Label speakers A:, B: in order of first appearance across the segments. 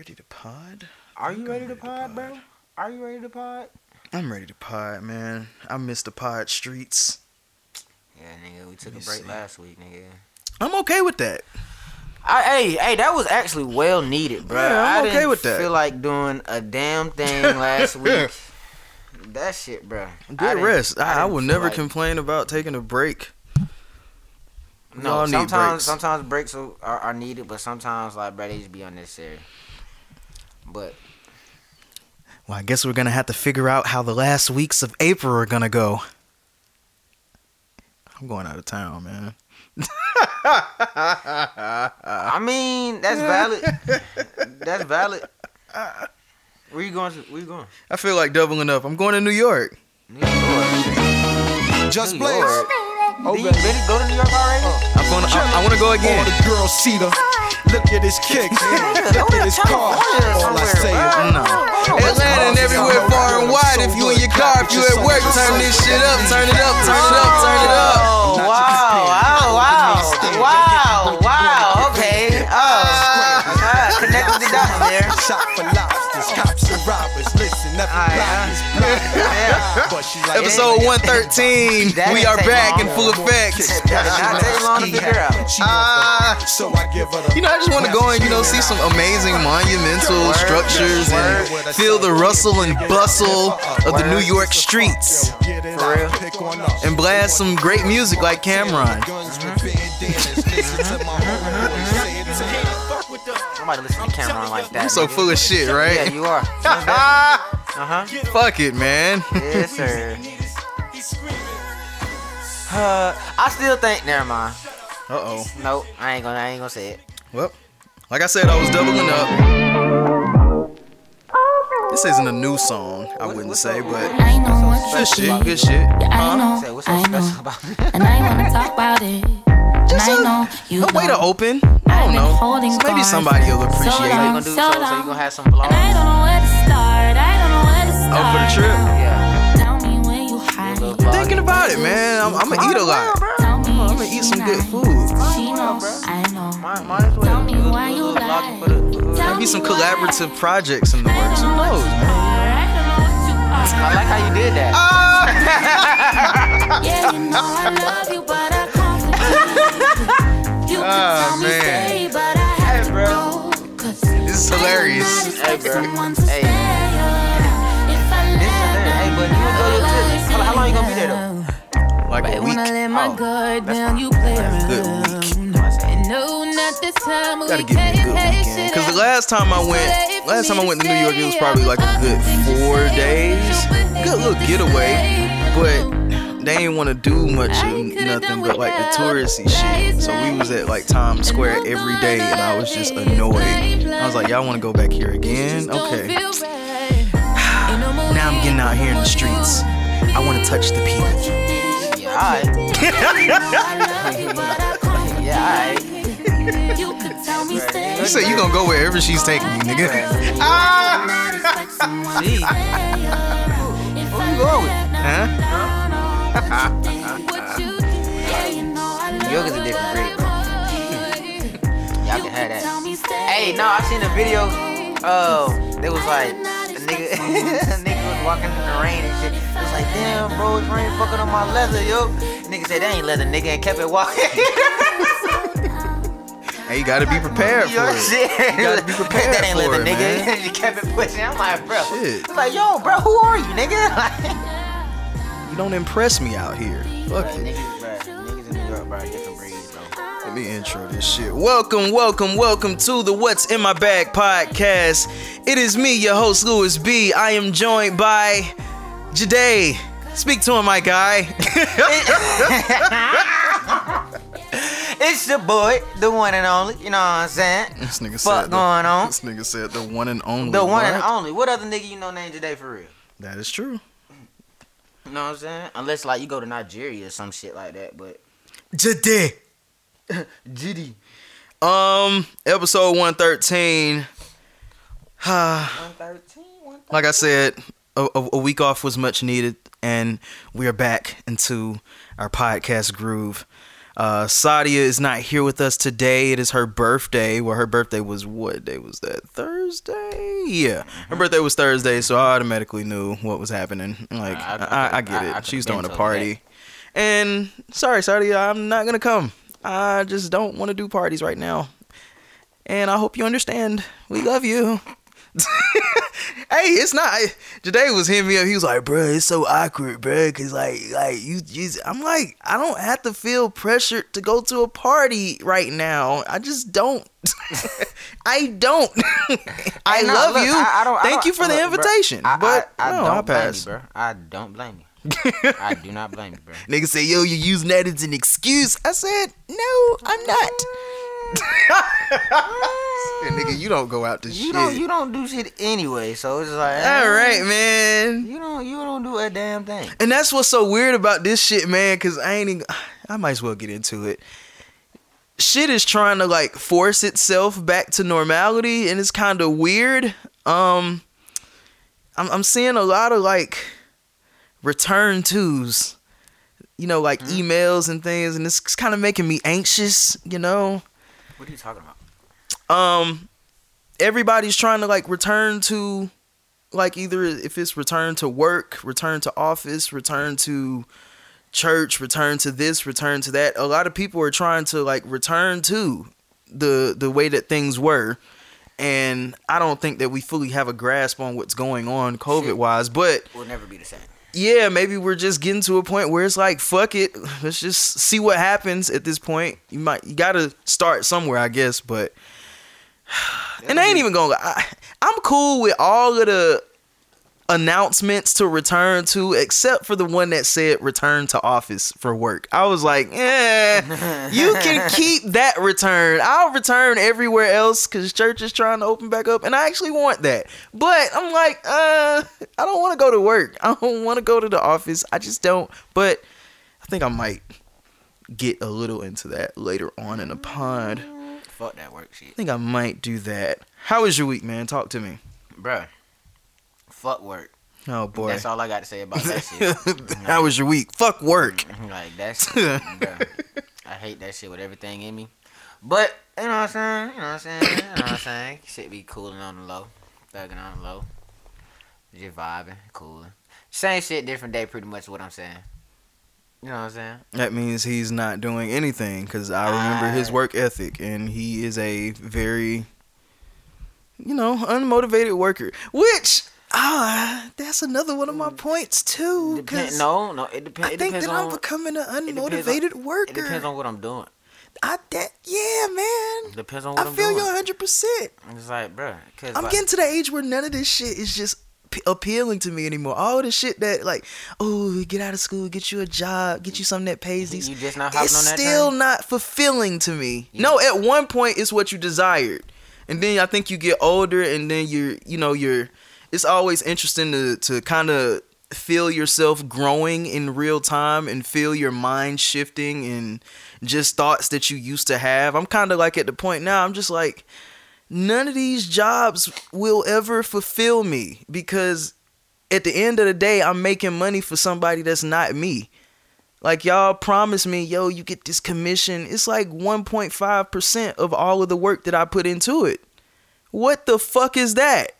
A: Ready to pod?
B: Are you
A: I'm
B: ready to
A: ready to
B: pod,
A: pod.
B: bro? Are you ready to pod?
A: I'm ready to pod, man. I miss the pod streets.
B: Yeah, nigga, we took a break
A: see.
B: last week, nigga.
A: I'm okay with that.
B: I, hey, hey, that was actually well needed, bro.
A: Yeah, I'm
B: I
A: okay with that.
B: I feel like doing a damn thing last week. That shit, bro. I
A: Good
B: didn't-
A: rest. I, I
B: didn't
A: will never
B: like-
A: complain about taking a break. We
B: No, sometimes
A: breaks.
B: sometimes breaks are, are needed, but sometimes like bro, they just be unnecessary. But
A: Well, I guess we're gonna have to figure out how the last weeks of April are gonna go. I'm going out of town, man.
B: I mean, that's valid. that's valid. Where you going? To, where you going?
A: I feel like doubling up. I'm going to New York.
B: New York.
C: Just
B: New. York.
C: Oh,
B: Did you go to New York already?
A: I'm gonna, I, I want to go
C: All
A: again.
C: the girls see the look at his kick, look at his car. All I say is
A: No. Atlanta and everywhere far and wide. If you in your car, if you at work, turn this shit up, turn it up, turn it up, turn it up.
B: Oh, wow, wow, wow, wow, wow, okay. Oh, uh, connected the dots there.
C: shot for lobsters, cops and robbers. Listen, every
B: Alright,
C: like
A: Episode 113. We are back
B: long.
A: in full effect.
B: That did not take long to figure out.
C: She want the so I give her
A: You know, I just want to go and, you know, see some amazing monumental structures and feel the rustle and bustle of the New York streets
B: For real?
C: out, pick one up.
A: and blast some great music like Cam'ron.
C: Guns
B: Somebody listen to Cam'ron like that.
A: I'm so
B: nigga.
A: full of shit, right?
B: Yeah, you are. Uh huh.
A: Fuck it, man.
B: Yes, sir. Uh, I still think. Never mind.
A: Uh oh.
B: Nope. I ain't gonna. I ain't gonna say it.
A: Well, like I said, I was doubling up. This isn't a new song, I wouldn't
B: what's
A: say,
B: up?
A: but
D: I know what
A: good shit, good shit.
D: Yeah, I
A: Huh?
D: know,
B: Say what's so
D: I
B: special
D: know,
B: about me.
D: and I wanna talk about it. And
A: Just
D: I
A: a-
D: know you
A: A way to open. I don't
D: been
A: know.
D: holding
A: Maybe somebody will appreciate
B: So you
A: it.
B: gonna do?
D: So
B: So, so you
D: long.
B: gonna have some
D: And I
B: vlogs?
D: don't know where to start. I don't know where to start.
A: Oh, for the trip?
D: now.
B: Yeah.
D: Tell me where you hide
B: Little
D: it.
A: Thinking about it, man. I'm, I'm gonna eat a lot.
D: Tell
A: I'm gonna eat some good food.
D: She knows, I know.
B: Might, might as well.
D: Tell me why you lie.
B: the- for
A: Maybe some collaborative projects in the works.
D: don't
A: Who knows, man?
D: I don't know what you are.
B: I like how you did that. Ah!
D: Yeah, you know I love you, but I can't. You can tell me
A: man.
D: stay, but I have
B: Hey, bro.
A: This is hilarious.
B: Hey, bro. Hey.
D: stay. I
B: This is
D: let
B: there. Hey, but you go your tips. How, how long you gonna be there though?
A: Like a
D: Wanna
A: week.
D: let my
B: Oh,
D: guard down, you play
A: Good
D: around.
A: week.
D: No, not this time.
A: Gotta give me a good weekend. Cause the last time I went, last time I went to New York, it was probably like a good four days. Good little getaway, but they ain't want to do much of nothing but like the touristy shit. So we was at like Times Square every day, and I was just annoyed. I was like, y'all want to go back here again? Okay. Now I'm getting out here in the streets. I want to touch the people.
B: Yeah, alright. Yeah, alright.
A: You said you gonna go wherever she's taking you, nigga. Ah!
B: See, who you going?
A: Huh?
B: New York is a different breed, bro. Y'all can have that. Hey, no, I seen a video. Uh, oh, it was like a nigga, a nigga was walking in the rain and shit. It was like, damn, bro, it's rain fucking on my leather, yo. Nigga said that ain't leather, nigga, and kept it walking.
A: Hey, you gotta be prepared for
B: Your
A: it.
B: shit.
A: You gotta be prepared
B: that ain't
A: for
B: leather,
A: it,
B: nigga.
A: man.
B: you kept it pushing. I'm like, bro.
A: Shit.
B: It's like, yo, bro, who are you, nigga? Like,
A: You don't impress me out here. Fuck it.
B: niggas, bro, niggas in New York, bro, different breeds, bro.
A: Let me intro this shit. Welcome, welcome, welcome to the What's in My Bag podcast. It is me, your host, Louis B. I am joined by Jade. Speak to him, my guy.
B: It's your boy, the one and only. You know what I'm saying?
A: this nigga
B: Fuck
A: said
B: going
A: the,
B: on?
A: This nigga said the one and only.
B: The one and
A: What?
B: only. What other nigga you know named today for real?
A: That is true.
B: You know what I'm saying? Unless like you go to Nigeria or some shit like that, but
A: Jade.
B: GD.
A: Um, episode 113. Ah.
B: 113, 113.
A: like I said, a, a, a week off was much needed, and we are back into our podcast groove. Uh, Sadia is not here with us today. It is her birthday. Well, her birthday was what day was that? Thursday. Yeah, her birthday was Thursday, so I automatically knew what was happening. Like
B: I- I-
A: I, I, get it.
B: I
A: She's throwing a party, and sorry, Sadia, I'm not gonna come. I just don't want to do parties right now, and I hope you understand. We love you. hey, it's not. Today was hitting me up. He was like, "Bro, it's so awkward, bro, cause like, like you, you." I'm like, I don't have to feel pressured to go to a party right now. I just don't. I don't. I
B: no,
A: love
B: look,
A: you.
B: I, I don't, I
A: Thank
B: don't-
A: you for the
B: look, bro,
A: invitation,
B: I,
A: but
B: I, I
A: no,
B: don't
A: pass.
B: you, bro. I don't blame you. I do not blame you, bro.
A: Nigga say, "Yo, you using that as an excuse." I said, "No, I'm not." Yeah, nigga, you don't go out to
B: You
A: shit.
B: don't you don't do shit anyway, so it's like
A: All
B: eh,
A: right, man.
B: You don't you don't do a damn thing.
A: And that's what's so weird about this shit, man, cause I ain't even I might as well get into it. Shit is trying to like force itself back to normality and it's kind of weird. Um I'm I'm seeing a lot of like return tos. You know, like emails and things and it's kind of making me anxious, you know.
B: What are you talking about?
A: um everybody's trying to like return to like either if it's return to work return to office return to church return to this return to that a lot of people are trying to like return to the the way that things were and i don't think that we fully have a grasp on what's going on covid wise but
B: We'll never be the same.
A: Yeah, maybe we're just getting to a point where it's like, fuck it, let's just see what happens at this point. You might, you gotta start somewhere, I guess. But and I ain't even gonna. I, I'm cool with all of the announcements to return to, except for the one that said return to office for work. I was like, eh, you can keep that return. I'll return everywhere else because church is trying to open back up, and I actually want that. But I'm like, uh, I don't want to go to work. I don't want to go to the office. I just don't. But I think I might get a little into that later on in the pod.
B: Fuck that work shit.
A: I think I might do that. How was your week, man? Talk to me.
B: Bruh. Fuck work.
A: Oh boy.
B: That's all I got to say about that shit. Mm-hmm.
A: How was your week? Fuck work. Mm-hmm.
B: like that's. I hate that shit with everything in me. But you know what I'm saying? You know what I'm saying? You know what I'm saying? Shit be cooling on the low. Thugging on the low. Just vibing, cooling. Same shit, different day pretty much what I'm saying. You know what I'm saying?
A: That means he's not doing anything because I remember his work ethic and he is a very, you know, unmotivated worker. Which, ah, that's another one of my points too.
B: Depend, no, no, it, depends.
A: I think
B: depends
A: that
B: on
A: I'm becoming an unmotivated
B: on-
A: worker.
B: It depends on what I'm doing.
A: I that yeah, man.
B: Depends on what
A: I
B: am
A: feel
B: doing.
A: you 100. percent
B: It's like, bruh, cause
A: I'm
B: like,
A: getting to the age where none of this shit is just p- appealing to me anymore. All the shit that like, oh, get out of school, get you a job, get you something that pays these.
B: You just not hopping
A: it's
B: on that
A: still
B: train?
A: not fulfilling to me. No, at one point it's what you desired, and then I think you get older, and then you're, you know, you're. It's always interesting to to kind of feel yourself growing in real time and feel your mind shifting and just thoughts that you used to have. I'm kind of like at the point now. I'm just like none of these jobs will ever fulfill me because at the end of the day, I'm making money for somebody that's not me. Like y'all promise me, yo, you get this commission. It's like 1.5% of all of the work that I put into it. What the fuck is that?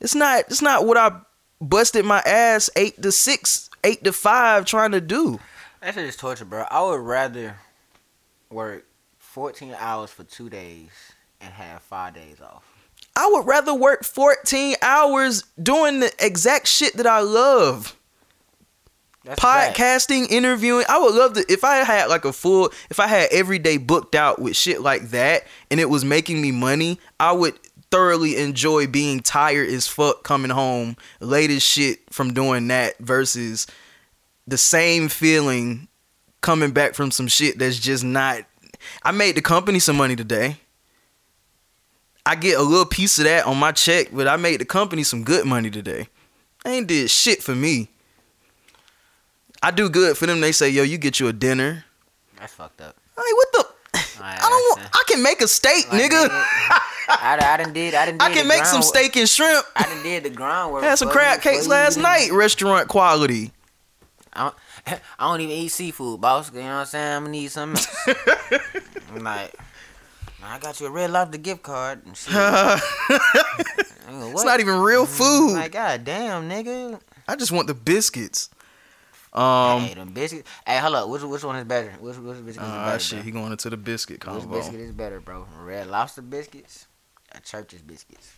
A: It's not it's not what I busted my ass 8 to 6, 8 to 5 trying to do.
B: that shit is torture, bro. I would rather work 14 hours for two days and have five days off.
A: I would rather work 14 hours doing the exact shit that I love.
B: That's
A: podcasting, interviewing. I would love to if I had like a full if I had every day booked out with shit like that and it was making me money, I would thoroughly enjoy being tired as fuck coming home late as shit from doing that versus the same feeling coming back from some shit that's just not I made the company some money today. I get a little piece of that on my check, but I made the company some good money today. I ain't did shit for me. I do good for them. They say, "Yo, you get you a dinner."
B: That's fucked up.
A: Like what the?
B: Like,
A: I don't. Want, I can make a steak,
B: like,
A: nigga.
B: I, I done did. I done did
A: I can make some
B: groundwork-
A: steak and shrimp.
B: I done did the groundwork.
A: Had some crab cakes last night, restaurant quality.
B: I don't, I don't even eat seafood, boss. You know what I'm saying? I'm gonna need something. I'm like, I got you a red lobster gift card and shit. I
A: It's not even real mm, food.
B: Like, god damn, nigga.
A: I just want the biscuits. Um,
B: hey, them biscuits. Hey, hold up. Which which one is better? Which which biscuit is
A: ah
B: better?
A: shit,
B: bro?
A: he going into the biscuit combo.
B: Which biscuit is better, bro? Red lobster biscuits, or church's biscuits?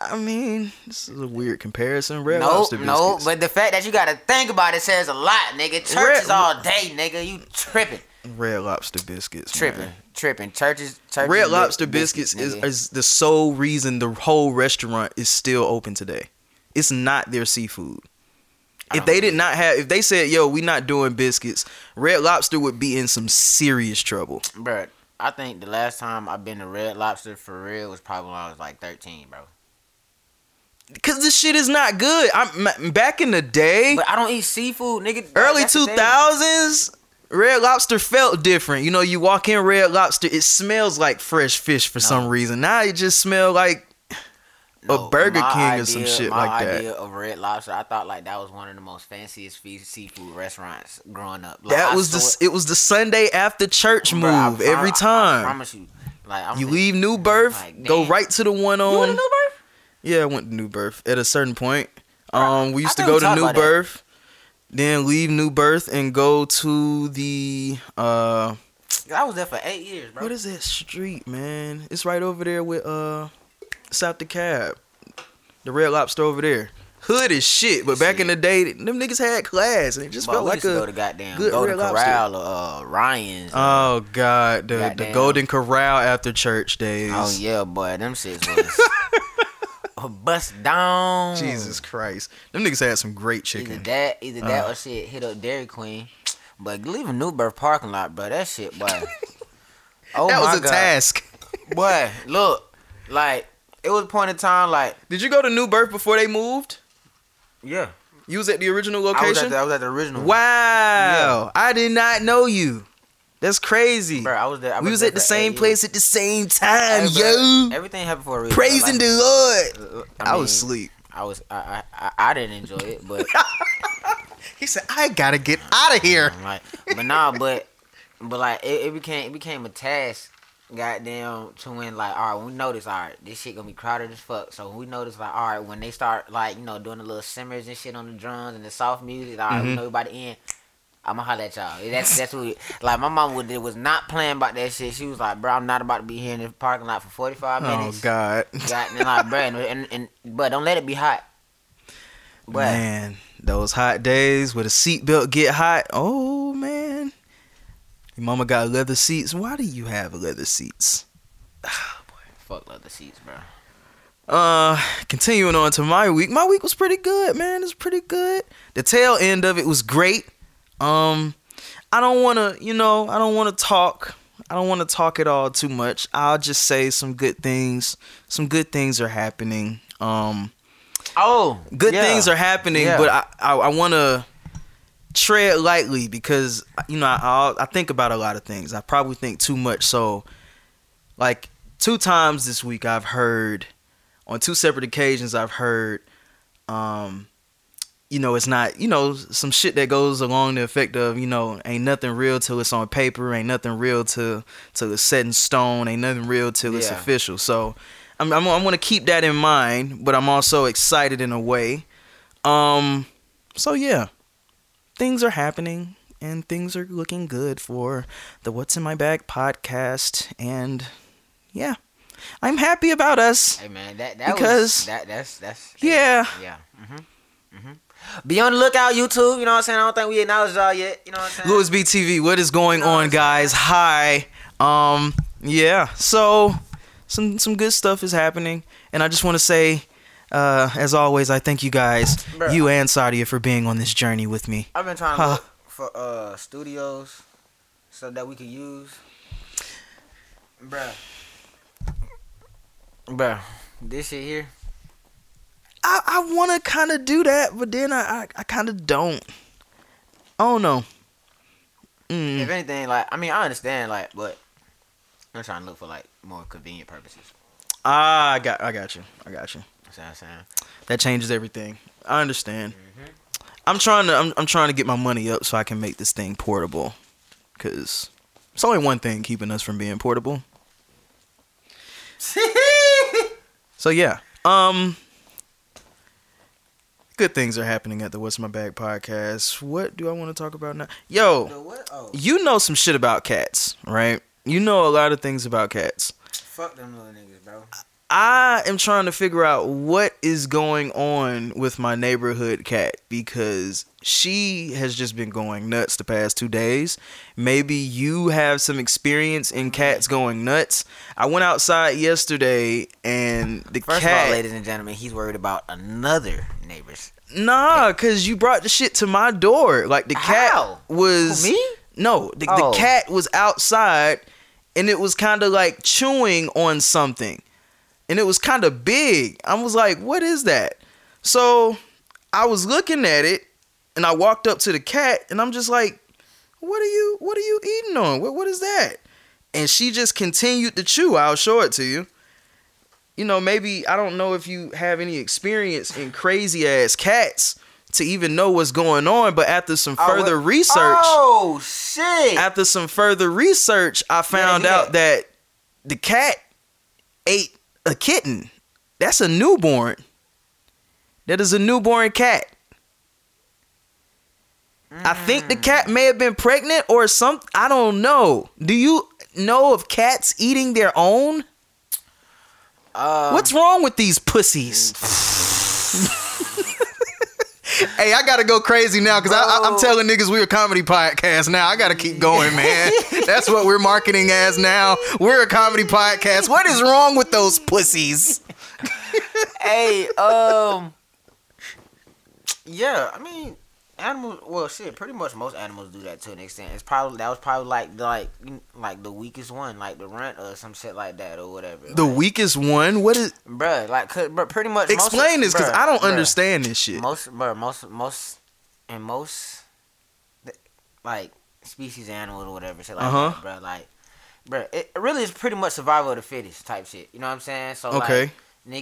A: I mean, this is a weird comparison. Red
B: no,
A: lobster biscuits.
B: no, but the fact that you gotta think about it says a lot, nigga. Church
A: Red-
B: is all day, nigga. You tripping,
A: red lobster biscuits.
B: tripping,
A: man.
B: tripping. Churches, churches.
A: Red lobster biscuits, is, is the sole reason the whole restaurant is still open today. It's not their seafood. If they did not have, if they said, "Yo, we not doing biscuits," Red Lobster would be in some serious trouble.
B: Bruh, I think the last time I've been to Red Lobster for real was probably when I was like 13, bro.
A: Cause this shit is not good. I'm back in the day,
B: But I don't eat seafood, nigga.
A: early two thousands. Red Lobster felt different. You know, you walk in Red Lobster, it smells like fresh fish for some reason. Now it just smell like a Burger King or some shit
B: my
A: like that.
B: idea of Red Lobster, I thought like that was one of the most fanciest seafood restaurants growing up. Like,
A: that
B: I
A: was the it was the Sunday after church
B: I
A: move every
B: prom- I,
A: time.
B: promise you. Like I'm
A: You leave New Birth,
B: Like,
A: go right to the one on.
B: You went to New Birth?
A: Yeah, I went to New Birth at a certain point. Um, we used to go to New
B: about that.
A: Birth, then leave New Birth and go to the uh,
B: I was there for eight years, bro.
A: what is that street, man? It's right over there with uh, South DeKalb, the Red Lobster over there. Hood is shit, but back in the day, them niggas had class, and it just
B: But
A: felt like
B: to go to
A: a.
B: goddamn
A: good
B: Golden
A: Red Lobster.
B: Corral or uh, Ryan's.
A: Oh God, the the Golden Corral after church days.
B: Oh yeah, boy, them shits was bust down.
A: Jesus Christ, them niggas had some great chicken.
B: Either that, either that,
A: Uh.
B: or shit hit up Dairy Queen. But leaving New Birth parking lot, bro, that shit, boy. oh
A: God.
B: that
A: was a
B: God.
A: task.
B: boy. Look, like it was a point in time, like
A: Did you go to New Birth before they moved?
B: yeah,
A: You was at the original
B: I was, at
A: location.
B: the, I was at the original.
A: wow, I did not know you. That's crazy.
B: Bro, I was there. I
A: we was at the same place
B: years.
A: at the same time,
B: Hey,
A: yo.
B: Everything happened for a reason.
A: Praising
B: bro.
A: the Lord.
B: Uh, uh,
A: I,
B: mean,
A: was asleep.
B: I was. I, I. I, I didn't enjoy it, but
A: He said, "I gotta get out of here."
B: Like, but nah, but but like it, it became it became a task. Goddamn, to when like, all right, we notice, all right, this shit gonna be crowded as fuck. So we notice, like, all right, when they start like, you know, doing the little simmers and shit on the drums and the soft music, all right,
A: Mm-hmm.
B: we know everybody in. I'ma holler at y'all. That's that's what we, like. My mom would was not playing about that shit. She was like, bro, I'm not about to be here in the parking lot for 45 minutes. Oh.
A: God,
B: Got and like, bro, and, and, and but don't let it be hot. But
A: man, those hot days where the seatbelt get hot. Oh man, your mama got leather seats. Why do you have leather seats? Oh, boy.
B: Fuck leather seats, bro.
A: Uh, continuing on to my week. My week was pretty good, man. It's pretty good. The tail end of it was great. Um, I don't want to, you know, I don't want to talk. I don't want to talk at all too much. I'll just say some good things. Some good things are happening. Um,
B: Oh,
A: good
B: yeah.
A: things are happening,
B: Yeah.
A: but I I, I want to tread lightly because you know I I think about a lot of things. I probably think too much. So, like two times this week, I've heard on two separate occasions, I've heard, um, you know, it's not you know some shit that goes along the effect of you know ain't nothing real till it's on paper, ain't nothing real till till it's set in stone, ain't nothing real till it's
B: Yeah.
A: official. So. I'm, I'm, I'm gonna keep that in mind, but I'm also excited in a way. Um, so yeah, things are happening and things are looking good for the What's in My Bag podcast, and yeah, I'm happy about us.
B: Hey man, that that
A: Because-
B: was, that that's that's
A: Yeah.
B: yeah. Mhm. Mhm. Be on the lookout, YouTube. You know what I'm saying? I don't think we acknowledged y'all yet. You know what I'm saying?
A: Louis BTV, what is going on, guys? Hi. Um, yeah. So some some good stuff is happening, and I just want to say, uh, as always, I thank you guys,
B: Bruh.
A: you and Sadia, for being on this journey with me.
B: I've been trying to
A: Huh.
B: look for uh studios so that we could use. Bruh. Bruh. This shit here.
A: I, I want to kind of do that, but then I I, I kind of don't. I don't know. Mm.
B: If anything, like I mean, I understand, like, but I'm trying to look for like more convenient purposes.
A: Ah, I got I got you. I got you.
B: You know what I'm saying?
A: That changes everything. I understand. I'm trying to I'm, I'm trying to get my money up so I can make this thing portable. Cause it's only one thing keeping us from being portable. So yeah. Um good things are happening at the What's My Bag podcast. What do I want to talk about now? Yo?
B: Oh,
A: you know some shit about cats, right? You know a lot of things about cats.
B: fuck them little niggas, bro.
A: I am trying to figure out what is going on with my neighborhood cat because she has just been going nuts the past two days. Maybe you have some experience in cats going nuts. I went outside yesterday and the
B: First
A: cat.
B: of all, ladies and gentlemen, he's worried about another neighbor's.
A: Nah, cause you brought the shit to my door. Like the cat
B: How?
A: was
B: Who, me?
A: No, the,
B: Oh.
A: the cat was outside and it was kind of like chewing on something. And it was kind of big. I was like, "What is that?" So, I was looking at it and I walked up to the cat and I'm just like, "What are you what are you eating on? What what is that?" And she just continued to chew. I'll show it to you you know, maybe I don't know if you have any experience in crazy ass cats to even know what's going on, but after some further research,
B: Oh shit!
A: after some further research, I found
B: yeah.
A: out that the cat ate a kitten. That's a newborn. That is a newborn cat. I think the cat may have been pregnant or some I don't know. Do you know of cats eating their own?
B: Uh,
A: What's wrong with these pussies? hey, I gotta go crazy now because I'm telling niggas we're a comedy podcast now. I gotta keep going, man. That's what we're marketing as now. We're a comedy podcast. What is wrong with those pussies?
B: hey, um, yeah, I mean, animals. Well, shit, pretty much most animals do that to an extent. It's probably that was probably like the like like the weakest one, like the runt or some shit like that or whatever.
A: The weakest one? What is?
B: bruh, like, cause, bruh, pretty much. most-
A: Explain this because I don't
B: bruh.
A: understand this shit.
B: Most, bruh, most, most, and most, like species animals or whatever, shit like
A: Uh-huh.
B: that, bro. Like, bro, it really is pretty much survival of the fittest type shit. You know what I'm saying? So,
A: Okay.
B: like,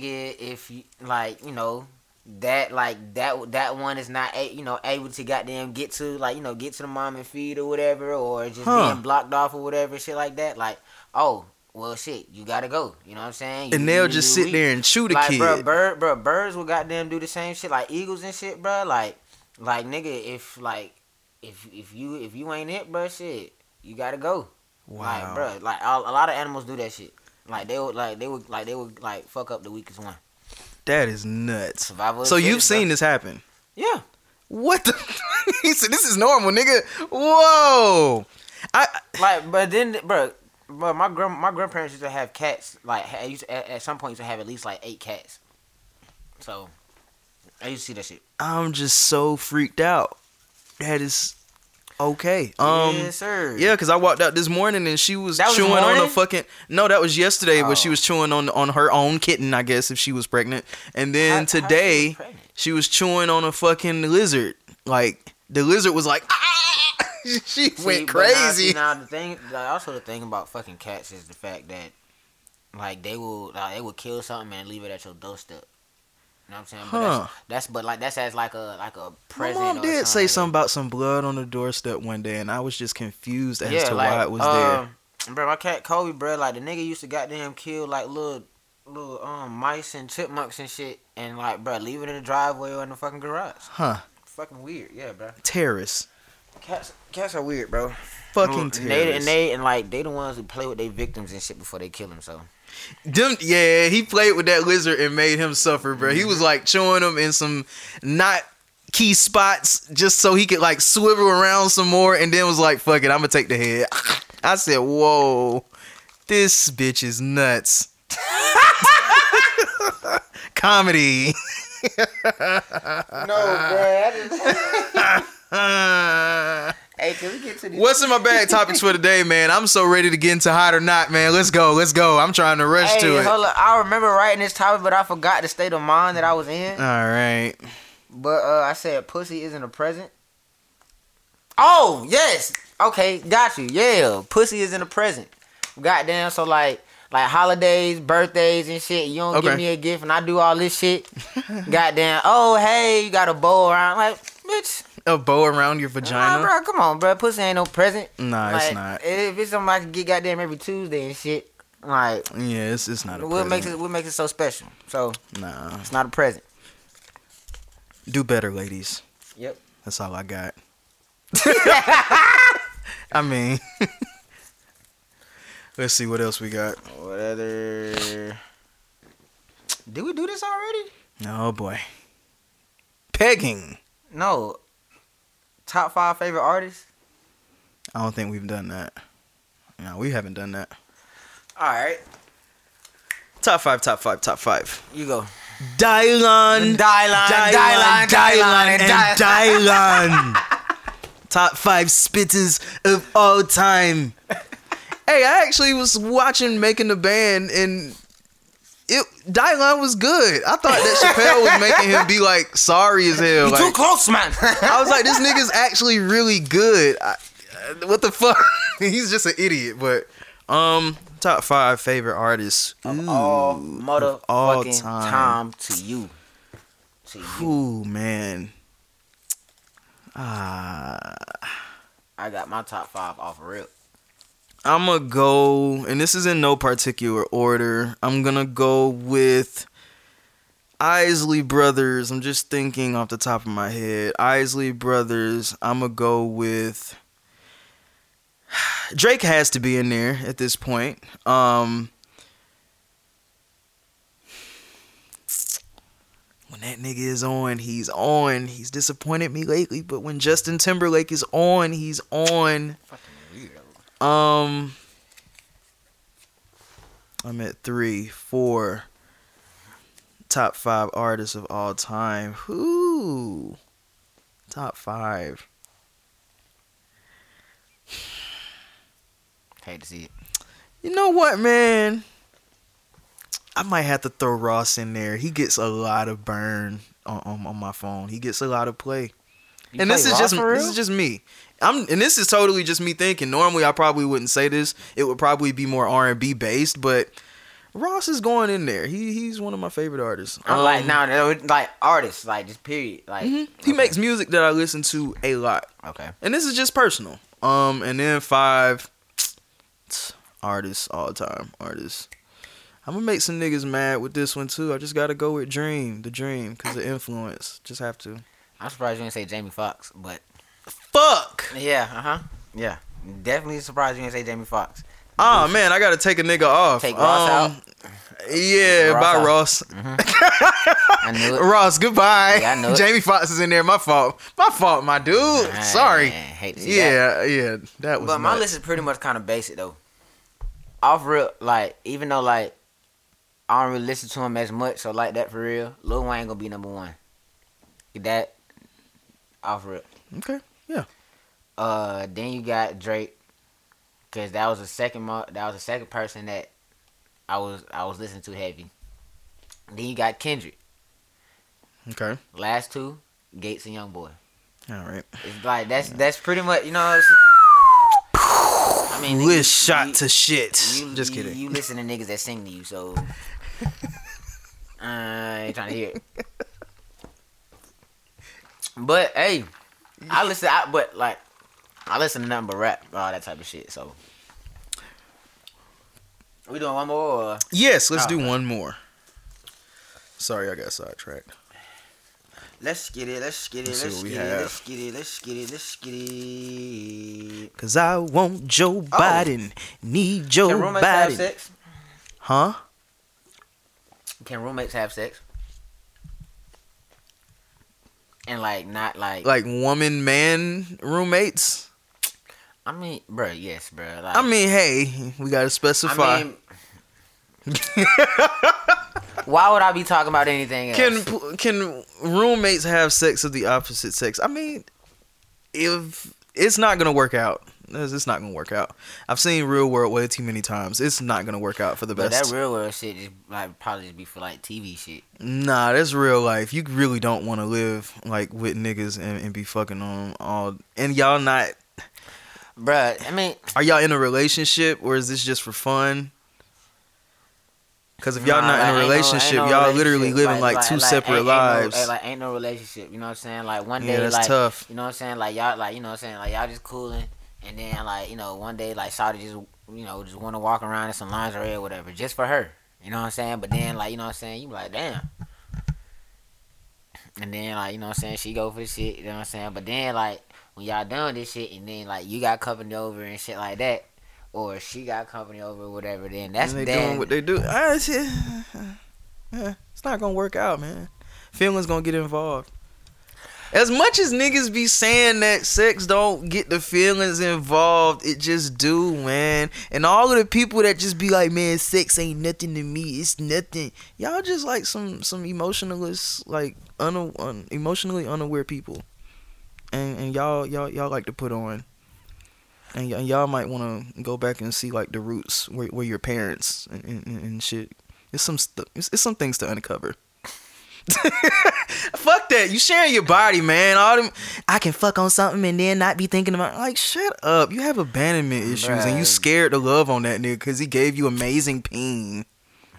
B: nigga, if you like, you know, that like that that one is not a, you know able to goddamn get to like you know get to the mom and feed or whatever, or just
A: Huh.
B: being blocked off or whatever, shit like that. Like, oh. Well, shit, you gotta go. You know what I'm saying? You-
A: And they'll just sit
B: weak.
A: there and chew the
B: like,
A: kid.
B: Bro, bird, bro, birds will goddamn do the same shit. Like eagles and shit, bro. Like, like nigga, if like, if if you if you ain't it, bro, shit, you gotta go.
A: Wow.
B: Like, bro, like a, a lot of animals do that shit. Like they would, like they would, like they would, like fuck up the weakest one.
A: That is nuts.
B: Survival.
A: So you've
B: fittest, bro.
A: seen this happen?
B: Yeah.
A: What the? he said this is normal, nigga. Whoa. I
B: Like, but then, bro, But my grand my grandparents used to have cats. Like, ha- used to, at, at some point used to have at least like eight cats. So, I used to see that shit.
A: I'm just so freaked out. That is okay. Um
B: yes, sir.
A: yeah, cuz I walked out this morning and she was
B: was
A: chewing on a fucking No, that was yesterday, but she
B: Oh.
A: was chewing on on her own kitten, I guess if she was pregnant. And then
B: how she was
A: today she was chewing on a fucking lizard. Like the lizard was like ah! she
B: See,
A: went
B: now-
A: crazy.
B: see, Now, the thing, like, also the thing about fucking cats is the fact that, like, they will, like, they will kill something and leave it at your doorstep. You know what I'm saying? But
A: Huh.
B: that's, that's, but like, that's as like a, like a present.
A: My
B: mom
A: did say something about some blood on the doorstep one day, and I was just confused as
B: that.
A: to
B: like,
A: why it was there.
B: um, Bro, my cat Kobe, bro, like the nigga used to goddamn kill like little, little um mice and chipmunks and shit, and like, bro, leave it in the driveway or in the fucking garage.
A: Huh?
B: Fucking weird, yeah, bro.
A: Terrorists.
B: Cats, cats are weird, bro.
A: Fucking
B: and they,
A: terrorists.
B: and they and like they the ones who play with their victims and shit before they kill them. So
A: Them, yeah, he played with that lizard and made him suffer, bro. He was mm-hmm. like chewing him in some not key spots just so he could like swivel around some more, and then was like, "Fuck it, I'm gonna take the head." I said, "Whoa, this bitch is nuts." Comedy.
B: no, bro. Hey, can we get to these?
A: what's in my bag topics for today, man? I'm so ready to get into hot or not, man. Let's go, let's go. I'm trying to rush
B: Hey,
A: to it.
B: I remember writing this topic, but I forgot the state of mind that I was in.
A: All right.
B: But uh, I said pussy isn't a present. Oh yes. Okay, got you. Yeah, pussy isn't a present. Goddamn. So like, like holidays, birthdays, and shit. You don't
A: Okay.
B: give me a gift, and I do all this shit. Goddamn. Oh hey, you got a bow around. Like bitch.
A: A bow around your
B: Nah,
A: vagina?
B: bro, come on, bro. Pussy ain't no present.
A: Nah, it's not.
B: If it's something I can get goddamn every Tuesday and shit, like,
A: Yeah, it's it's not a
B: what makes it what makes it so special? So
A: Nah,
B: it's not a present.
A: do better, ladies.
B: Yep.
A: That's all I got. I mean, let's see what else we got.
B: What other? Did we do this already?
A: Oh boy, pegging.
B: No. Top five favorite artists.
A: I don't think we've done that. No, we haven't done that.
B: All right,
A: Top five, top five, top five.
B: you go.
A: Dylan,
B: Dylan, Dylan, Dylan,
A: and
B: and
A: Dylan. Top five spitters of all time. Hey, I actually was watching Making the Band and it Dylan was good. I thought that Chappelle was making him be like sorry as hell.
B: You too
A: Like,
B: close, man.
A: I was like, this nigga's actually really good. I, uh, what the fuck? He's just an idiot. But um, top five favorite artists. Ooh.
B: all motherfucking
A: all
B: time.
A: time.
B: to you. To you.
A: Ooh, man. Ah.
B: I got my top five off rip.
A: I'm gonna go, and this is in no particular order. I'm gonna go with Isley Brothers. I'm just thinking off the top of my head. Isley Brothers. I'm gonna go with Drake. Has to be in there at this point. Um, when that nigga is on, he's on. He's disappointed me lately, but when Justin Timberlake is on, he's on. Um, I'm at three, four. Top five artists of all time. Who? Top five.
B: Hate to see it.
A: You know what, man? I might have to throw Ross in there. He gets a lot of burn on, on, on my phone. He gets a lot of play.
B: You
A: and this is just
B: for
A: this is just me. I'm and this is totally just me thinking. Normally, I probably wouldn't say this. It would probably be more R and B based, but Ross is going in there. He he's one of my favorite artists.
B: I'm like
A: Um,
B: now they're like artists, like just period. Like
A: mhm. he makes music that I listen to a lot,
B: okay.
A: and this is just personal. Um, and then five artists all time artists. I'm gonna make some niggas mad with this one too. I just gotta go with Dream, the Dream, cause the influence. Just have to.
B: I'm surprised you didn't say Jamie Foxx, but
A: Fuck.
B: yeah, uh huh, yeah, definitely surprised you didn't say Jamie Foxx.
A: Oh man, I gotta take a nigga off.
B: Take Ross
A: Um, Yeah,
B: Ross
A: bye
B: out.
A: Ross.
B: I knew it.
A: Ross, goodbye.
B: Yeah, I know it.
A: Jamie Foxx is in there. My fault. My fault, my dude.
B: Man,
A: Sorry.
B: hate to see that.
A: Yeah, yeah. That was.
B: But my list is pretty much kind of basic though. Off real, like even though like I don't really listen to him as much, so like that for real, Lil Wayne gonna be number one. Get that off real.
A: Okay. Yeah.
B: Uh, then you got Drake, cause that was the second mo- that was the second person that I was I was listening to heavy. Then you got Kendrick.
A: Okay.
B: Last two, Gates and Young Boy.
A: All right.
B: It's like that's that's pretty much you know. It's, I mean, you-
A: shot
B: you-
A: to shit.
B: You,
A: Just
B: you-
A: kidding.
B: You listen to niggas that sing to you, so I ain't trying to hear it. But hey, I listen. I, but like, I listen to nothing but rap, all that type of shit. So we doing one more? Or?
A: yes. Let's
B: Oh,
A: do
B: okay.
A: one more. Sorry, I got sidetracked.
B: Let's get it. Let's get it.
A: Let's
B: Let's get it.
A: have.
B: Let's get it. Let's get it. Let's get it.
A: Cause I want Joe oh. Biden. Need Joe
B: Oh. Can roommates have
A: Biden.
B: sex?
A: Huh?
B: Can roommates have sex? And like not like,
A: Like woman man roommates.
B: I mean, bro, yes, bro. Like,
A: I mean, hey, we gotta specify.
B: I mean, why would I be talking about anything else?
A: can can roommates have sex of the opposite sex? I mean, if it's not gonna work out, it's not gonna work out. I've seen real world way too many times. It's not gonna work out for the
B: but
A: best.
B: that real world shit just like probably just be for like TV shit.
A: nah, that's real life. You really don't want to live like with niggas and, and be fucking on all. And y'all not?
B: Bruh, I mean,
A: Are y'all in a relationship or is this just for fun? Cause if y'all
B: Nah,
A: not
B: like,
A: in a
B: ain't no-
A: relationship,
B: no
A: y'all literally living like, two separate
B: ain't- ain't no-
A: eh,
B: lives. like ain't no relationship. You know what I'm saying? Like one day,
A: yeah, that's
B: like
A: tough.
B: you know what I'm saying? Like y'all, like you know what I'm saying? Like y'all just cooling, and then like you know one day like Shawty just you know just want to walk around in some lingerie or whatever just for her. You know what I'm saying? But then like you know what I'm saying? You be like damn. And then like you know what I'm saying? She go for the shit. You know what I'm saying? But then like when y'all done this shit, and then like you got company over and shit like that. Or she got company over, or whatever. Then that's
A: And they
B: then
A: doing what they do. Ah, it's, yeah, it's not gonna work out, man. Feelings gonna get involved. As much as niggas be saying that sex don't get the feelings involved, it just do, man. And all of the people that just be like, man, sex ain't nothing to me. It's nothing. Y'all just like some some emotionalist, like un, un emotionally unaware people. And and y'all y'all y'all like to put on. And, y- and y'all might want to go back and see like the roots where, where your parents and, and, and shit. It's some st- it's, it's some things to uncover. fuck that. You sharing your body, man. All them I can fuck on something and then not be thinking about like shut up. You have abandonment issues and you scared to love on that nigga because he gave you amazing peen.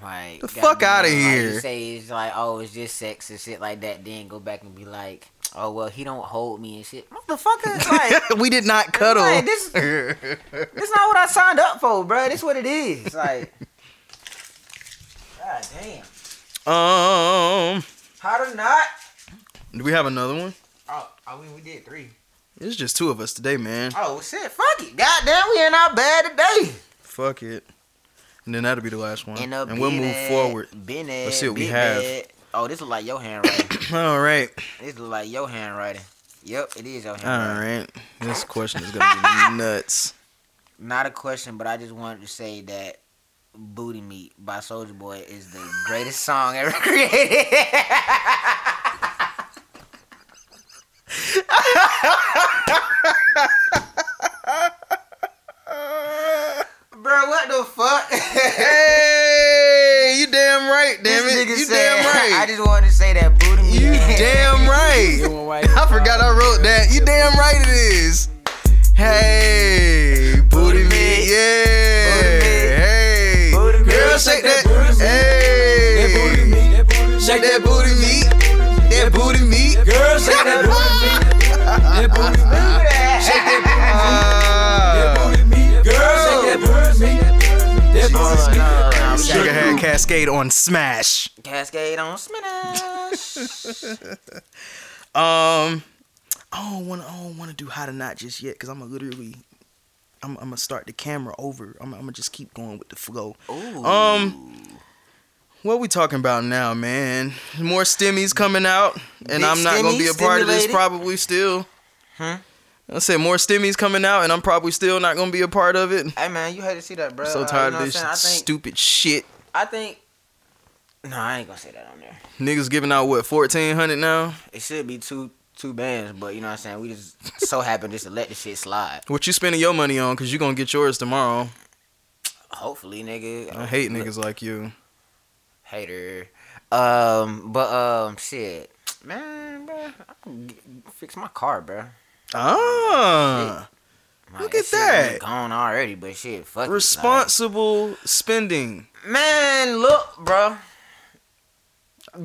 B: Like
A: The fuck outta
B: like,
A: here.
B: you say it's like, oh, it's just sex and shit like that. Then go back and be like, oh well, he don't hold me and shit. Motherfucker, like,
A: we did not cuddle.
B: like, this, this not what I signed up for, bro. This what it is. Like, god damn,
A: um,
B: how to not?
A: do we have another one?
B: Oh, I mean, we did three.
A: It's just two of us today, man.
B: Oh shit, fuck it. Goddamn, we in our bad today.
A: Fuck it. And then that'll be the last one.
B: In a
A: and we'll move forward.
B: Been
A: Let's see what we have.
B: Oh, this is like your handwriting.
A: All right.
B: this is like your handwriting. Yep, it is your
A: All
B: handwriting.
A: right. This question is gonna be nuts.
B: Not a question, but I just wanted to say that "Booty Meat" by Soulja Boy is the greatest song ever created. Bro, what the fuck?
A: Hey, you damn right, damn
B: This
A: it.
B: nigga
A: You
B: said-
A: damn right.
B: I just wanted to say that "Booty Meat."
A: you damn right. I forgot I wrote that. You damn right it is. Hey, Shake that
C: booty.
A: That booty meat.
C: Shake that That booty.
A: booty
C: meat. Girl, shake that booty meat. That booty meat.
B: no, no, no.
A: Sugar had Cascade on Smash.
B: Cascade on Smash.
A: Um, I don't want to. I don't want to do how to not just yet because I'm gonna literally. I'm, I'm gonna start the camera over. I'm, I'm gonna just keep going with the flow.
B: Ooh.
A: Um, what we talking about now, man? More stimmies coming out, and
B: Big
A: I'm not gonna be a part of this. Probably still.
B: Huh?
A: I said more stimmies coming out, and I'm probably still not gonna be a part of it.
B: Hey man, you had to see that, bro.
A: so
B: Uh,
A: tired
B: you know
A: of this
B: I'm saying? I think,
A: stupid shit.
B: I think. No, I ain't gonna say that on there.
A: Niggas giving out what fourteen hundred now.
B: It should be two two bands, but you know what I'm saying. We just so happen just to let the shit slide.
A: What you spending your money on? Cause you're gonna get yours tomorrow.
B: Hopefully, nigga.
A: I hate
B: Look,
A: niggas like you.
B: Hater. Um, but um, shit, man, bro, I can g- fix my car, bro.
A: Ah,
B: Like,
A: Look at that.
B: Gone already, but shit, fuck it,
A: responsible spending.
B: Man, look, bro.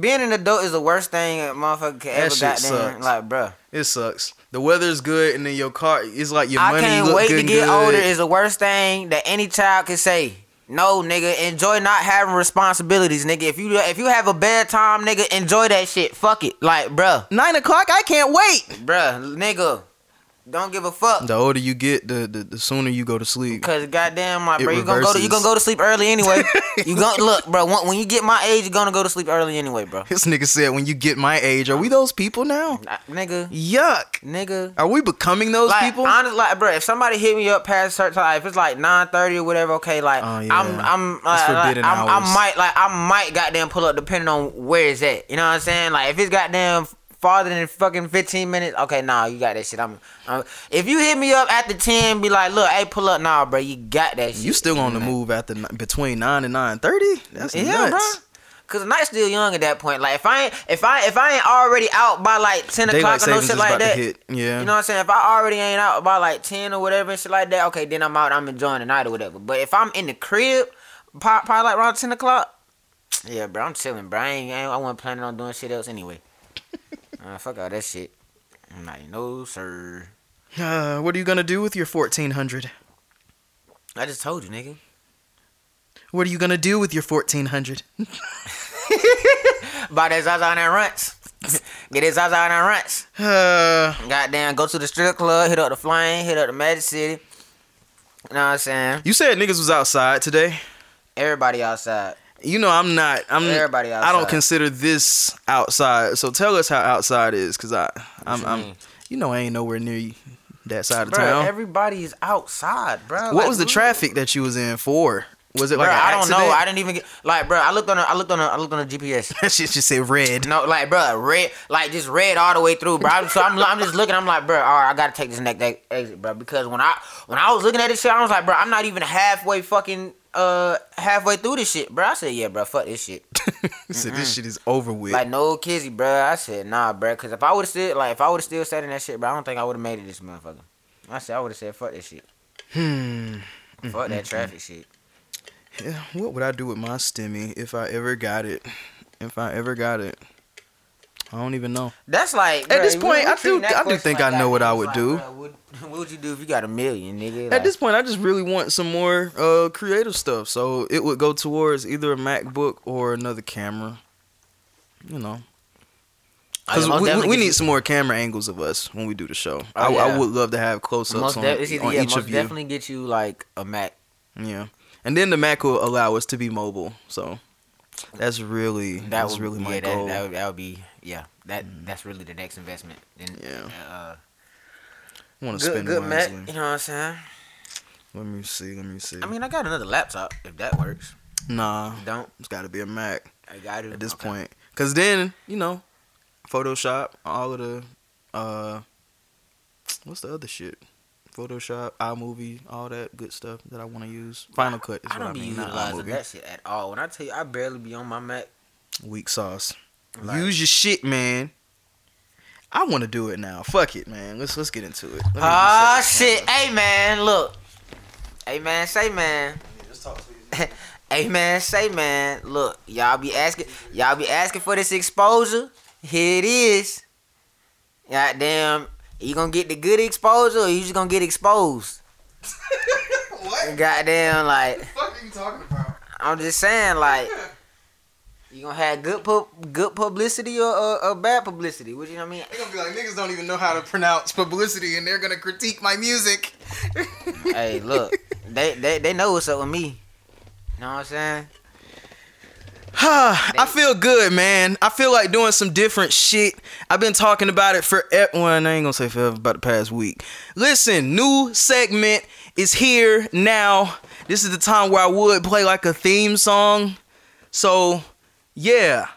B: Being an adult is the worst thing a motherfucker can ever goddamn.
A: sucks.
B: Like, bro,
A: It sucks. The weather's good, and then your car is like your
B: I
A: money
B: can't
A: look
B: wait
A: good
B: to get
A: good.
B: older. Is the worst thing that any child can say. No, nigga, enjoy not having responsibilities, nigga. If you if you have a bad time, nigga, enjoy that shit. Fuck it, like, bruh,
A: Nine o'clock. I can't wait.
B: bruh, nigga, don't give a fuck.
A: The older you get, the the, the sooner you go to sleep.
B: Cause goddamn, my
A: It
B: bro, you gonna go to you gonna go to sleep early anyway. you gonna look, bro. When, when you get my age, you're gonna go to sleep early anyway, bro.
A: This nigga said, "When you get my age, are we those people now?"
B: Nah, nigga,
A: Yuck.
B: nigga.
A: Are we becoming those
B: like,
A: people?
B: honest, like, bro, if somebody hit me up past certain time, if it's like nine thirty or whatever, okay, like,
A: Oh, yeah.
B: I'm, I'm,
A: It's
B: like, like, I'm, I might, like, I might goddamn pull up depending on where it's at. You know what I'm saying? Like, if it's goddamn farther than fucking fifteen minutes, okay, nah, you got that shit. I'm, I'm if you hit me up after ten, be like, look, hey, pull up, nah, bro, you got that shit.
A: you still on the move after between nine and nine thirty? That's
B: Yeah,
A: nuts.
B: bro. Cause the night's still young at that point. Like if I ain't if I if I ain't already out by like ten
A: Daylight
B: o'clock or no shit like that.
A: Yeah.
B: you know what I'm saying? If I already ain't out by like ten or whatever and shit like that, okay, then I'm out. I'm enjoying the night or whatever. But if I'm in the crib, pro- probably like around ten o'clock, Yeah, bro, I'm chilling, bro. I ain't, I, ain't, I wasn't planning on doing shit else anyway. Uh, fuck all that shit. I'm like, no, sir.
A: Uh, what are you gonna do with your fourteen hundred?
B: I just told you, nigga.
A: What are you gonna do with your fourteen hundred?
B: Buy that Zaza and that runts. Get that Zaza and that runts.
A: Uh,
B: Goddamn, go to the strip club, hit up the Flame, hit up the Magic City. You know what I'm saying?
A: you said niggas was outside today.
B: Everybody outside.
A: You know I'm not. I'm.
B: Everybody outside.
A: I don't consider this outside. So tell us how outside is, cause I, I'm,
B: you
A: I'm. You know I ain't nowhere near you, that side of
B: Bro,
A: town.
B: everybody's outside, bro.
A: what
B: Like,
A: was the traffic that you was in for? Was it like
B: Bro, I don't know. I didn't even get like, bro. I looked on. The, I looked on. The, I looked on the GPS.
A: that shit just said red.
B: No, like, bro, red, like just red all the way through, bro. So I'm, I'm just looking. I'm like, bro, all right, I gotta take this next exit, bro, because when I when I was looking at this shit, I was like, bro, I'm not even halfway fucking uh halfway through this shit, bro. I said, yeah, bro, fuck this shit.
A: Said this shit is over with.
B: Like no kizzy, bro. I said, nah, bro, because if I would have still like if I would have still sat in that shit, bro, I don't think I would have made it this motherfucker. I said I would have said fuck this shit.
A: hmm.
B: Fuck that traffic shit.
A: Yeah, what would I do with my stimmy if I ever got it? If I ever got it, I don't even know.
B: That's like
A: At
B: bruh,
A: this point, I do- I do think
B: like
A: I know what I would
B: like,
A: do.
B: bruh, what, what would you do if you got a million, nigga?
A: At this point, I just really want some more uh, creative stuff. So it would go towards either a MacBook or another camera. You know, because
B: most
A: we, we, we need some more camera angles of us when we do the show. I,
B: Oh,
A: I
B: yeah.
A: would love to have close ups on,
B: de-
A: on
B: yeah,
A: each
B: most
A: of you.
B: definitely get you like a Mac.
A: Yeah, and then the Mac will allow us to be mobile. So that's really
B: That
A: that's
B: would
A: really my
B: yeah, that,
A: goal.
B: That would, that would be yeah. That that's really the next investment. Then,
A: Yeah.
B: Uh,
A: I want to spend
B: good Mac.
A: wisely.
B: You know what I'm saying?
A: Let me see. Let me see.
B: I mean, I got another laptop if that works.
A: nah,
B: Don't
A: it's got to be a Mac.
B: I got it
A: at this
B: Okay.
A: point. Cause then, you know, Photoshop, all of the uh what's the other shit? Photoshop, iMovie, all that good stuff that I want to use. Final Cut is
B: I
A: what
B: don't
A: I
B: be
A: mean, not
B: utilizing that shit at all. When I tell you, I barely be on my Mac.
A: Weak sauce.
B: Like-
A: use your shit, man. I want to do it now. Fuck it, man. Let's let's get into it.
B: Ah
A: set
B: shit! Hey man, look. Hey man, say man. hey man, say man. Look, y'all be asking, y'all be asking for this exposure. Here it is. Goddamn, you gonna get the good exposure, or you just gonna get exposed?
A: camera. what?
B: Goddamn, like What
A: the fuck are you talking about?
B: I'm just saying, like you gonna have good pub, good publicity or, or, or bad publicity. What you know what I mean?
A: They're gonna be like niggas don't even know how to pronounce publicity, and they're gonna critique my music.
B: hey, look, they, they they know what's up with me. You know what I'm saying? Huh?
A: I feel good, man. I feel like doing some different shit. I've been talking about it for e- well, I ain't gonna say forever, about the past week. Listen, new segment is here now. This is the time where I would play like a theme song. So, yeah.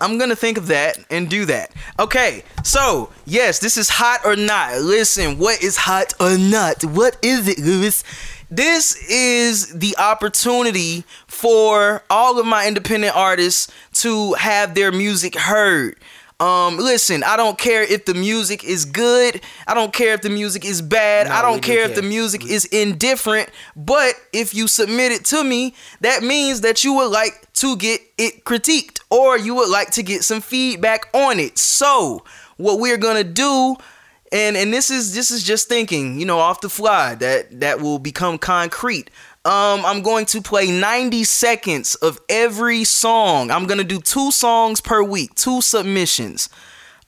A: I'm gonna think of that and do that. Okay, so yes, this is hot or not. Listen, what is hot or not? What is it, Lewis? This is the opportunity for all of my independent artists to have their music heard. Um, listen, I don't care if the music is good. I don't care if the music is bad.
B: No,
A: I don't
B: do
A: care if
B: care.
A: the music is indifferent. But if you submit it to me, that means that you would like to get it critiqued or you would like to get some feedback on it. So, what we're gonna do and and this is this is just thinking, you know, off the fly that that will become concrete. Um, I'm going to play 90 seconds of every song. I'm gonna do two songs per week, two submissions.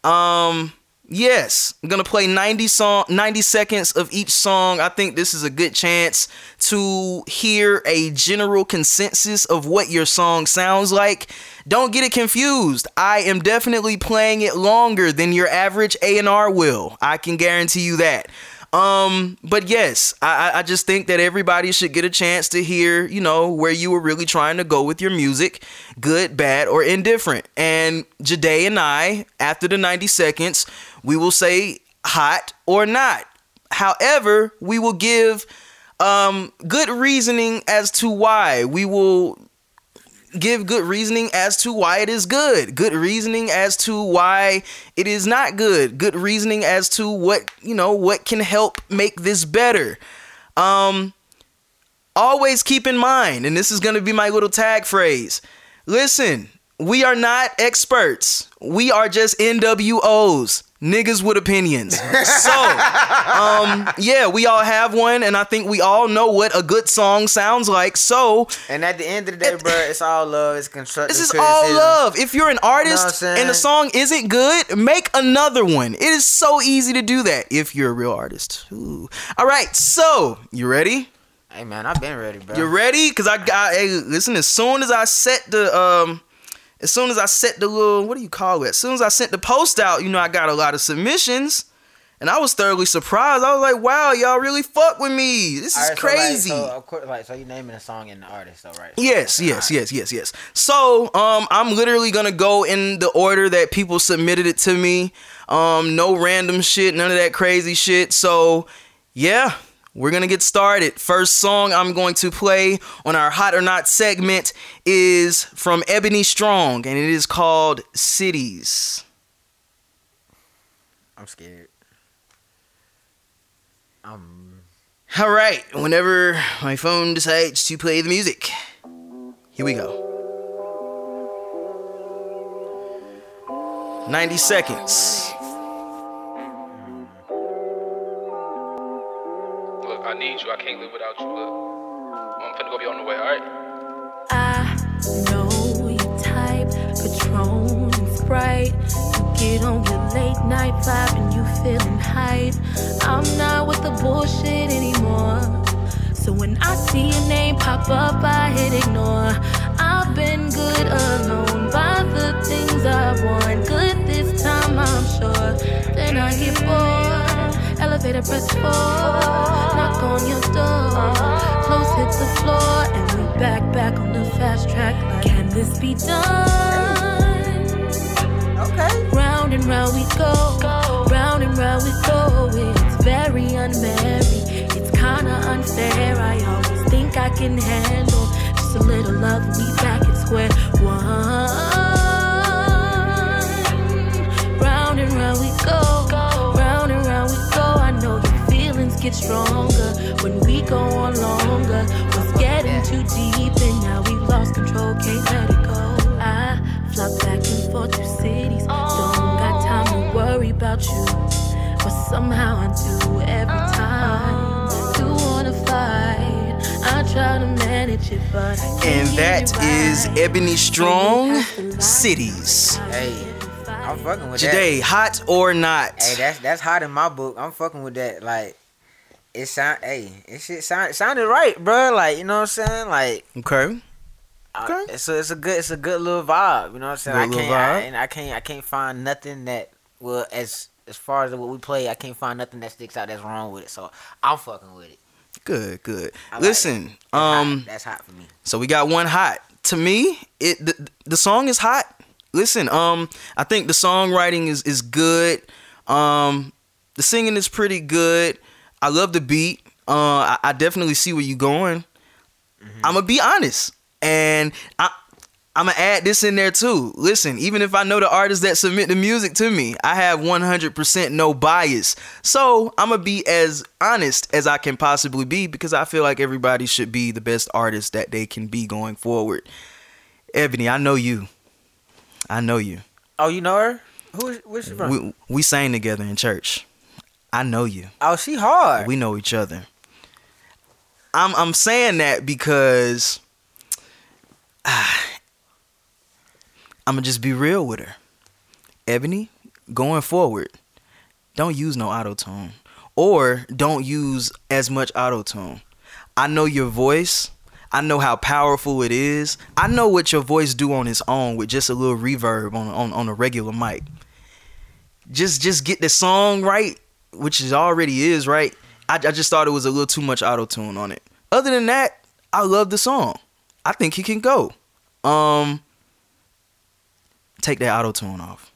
A: Um, yes, I'm gonna play 90 song, 90 seconds of each song. I think this is a good chance to hear a general consensus of what your song sounds like. Don't get it confused. I am definitely playing it longer than your average A&R will. I can guarantee you that. Um, but yes, I, I- just think that everybody should get a chance to hear, you know, where you were really trying to go with your music, good, bad, or indifferent. And Jade and I, after the 90 seconds, we will say hot or not. However, we will give um good reasoning as to why. We will give good reasoning as to why it is good. Good reasoning as to why it is not good. Good reasoning as to what you know what can help make this better. Um always keep in mind and this is going to be my little tag phrase. Listen, we are not experts. We are just NWOs, niggas with opinions. So, um, yeah, we all have one, and I think we all know what a good song sounds like. So,
B: And at the end of the day, bro, it's all love. It's constructive.
A: this is all love. If you're an artist
B: I'm saying?
A: and the song isn't good, make another one. It is so easy to do that if you're a real artist. Ooh. All right, so you ready?
B: Hey man, I've been ready, bro.
A: You ready? Cause I got. Hey, listen. As soon as I set the um, as soon as I set the little what do you call it? As soon as I sent the post out, you know, I got a lot of submissions, and I was thoroughly surprised. I was like, wow, y'all really fuck with me. This is
B: Alright, so, like,
A: crazy.
B: so, of course, like, so you naming a song and the artist, though, right?
A: Yes, yes, yes, yes, yes. So, um, I'm literally gonna go in the order that people submitted it to me. Um, no random shit, none of that crazy shit. So, yeah, we're gonna get started. First song I'm going to play on our Hot or Not segment is from Ebony Strong, and it is called Cities.
B: I'm scared. Um,
A: All right, whenever my phone decides to play the music, here we go. 90 seconds.
E: Need you. I can't live without you. Look, I'm finna go be on the way. All right.
D: I know your type, Patron and Sprite. You get on your late night vibe and you feeling hype. I'm not with the bullshit anymore. So when I see your name pop up, I hit ignore. I've been good alone by the things I want. Good this time, I'm sure. Then I get bored. Elevator press four, knock on your door. Clothes hit the floor, and we back back on the fast track. Like, can this be done?
B: okay.
D: Round and round we go, round and round we go. It's very unmarried, it's kinda unfair. I always think I can handle just a little love. We back at square one. Get stronger when we go on longer. Was getting too deep and now we lost control, can't let it go. I fly back and forth to cities, don't got time to worry about you. But somehow I do every time. Do wanna fight? I try to manage it, but I can't
A: And
D: get
A: that
D: it
A: is
D: right.
A: Ebony Strong,
D: You have to lie.
A: Cities.
B: Hey, I'm fucking with
A: Today, hot or not?
B: Hey, that's that's hot in my book. I'm fucking with that. Like, it sound. Hey, it shit sound it sounded right, bro. Like, you know what I'm saying? Like,
A: Okay.
B: I-
A: Okay.
B: it's a it's a good it's a good little vibe. You know what I'm saying?
A: Good
B: I can't I, and I can't I can't find nothing that well as as far as what we play. I can't find nothing that sticks out that's wrong with it. So I'm fucking with it.
A: Good, good.
B: I like
A: Listen,
B: That's hot.
A: um,
B: that's hot for me.
A: so we got one hot. To me, it the, the song is hot. Listen, um, I think the songwriting is is good. Um, the singing is pretty good. I love the beat. Uh, I, I definitely see where you're going. I'm gonna be honest, and I. I'm gonna add this in there too. Listen, even if I know the artists that submit the music to me, I have 100% no bias. So I'm gonna be as honest as I can possibly be because I feel like everybody should be the best artist that they can be going forward. Ebony, I know you. I know you.
B: Oh, you know her? Who is where's she from?
A: We, we sang together in church. I know you.
B: oh, she hard.
A: We know each other. I'm I'm saying that because ah, I'm gonna just be real with her. Ebony, going forward, don't use no auto tune or don't use as much auto tune. I know your voice. I know how powerful it is. I know what your voice do on its own with just a little reverb on on, on a regular mic. Just just get the song right, which is already is right. I, I just thought it was a little too much auto tune on it. Other than that, I love the song. I think he can go. Um, take that auto tune off,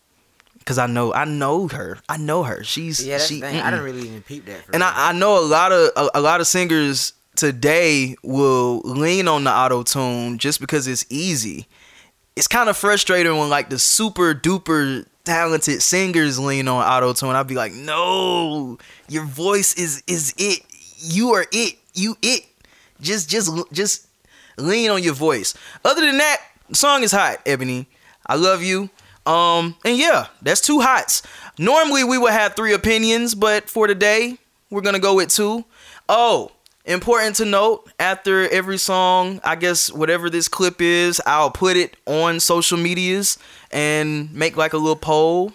A: cause I know I know her. I know her. She's
B: yeah, that's
A: she.
B: thing. I didn't really even peep that. For
A: And. I, I know a lot of a, a lot of singers today will lean on the auto tune just because it's easy. It's kind of frustrating when like the super duper talented singers lean on auto tune. I'd be like, no, your voice is is it. You are it. You it. Just just just lean on your voice. Other than that, song is hot, Ebony. I love you. Um, and yeah, that's two hots. Normally we would have three opinions, but for today, we're gonna go with two. Oh, important to note, after every song, I guess whatever this clip is, I'll put it on social medias and make like a little poll.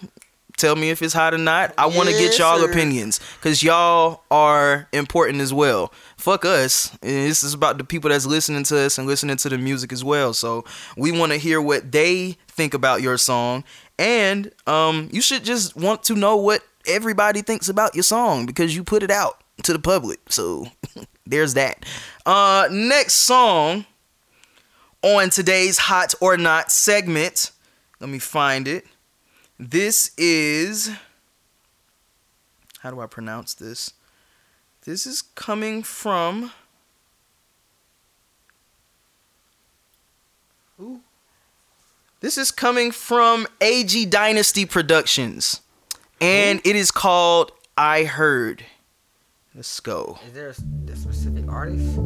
A: Tell me if it's hot or not. I want to
B: Yes,
A: get y'all
B: sir.
A: opinions because y'all are important as well. Fuck us. This is about the people that's listening to us and listening to the music as well. So we want to hear what they think about your song, and um, you should just want to know what everybody thinks about your song because you put it out to the public. So there's that. Uh, next song on today's hot or not segment. Let me find it. This is how do I pronounce this? This is coming from Who? This is coming from AG Dynasty Productions. And it is called I Heard. Let's go.
B: Is there a, a specific artist?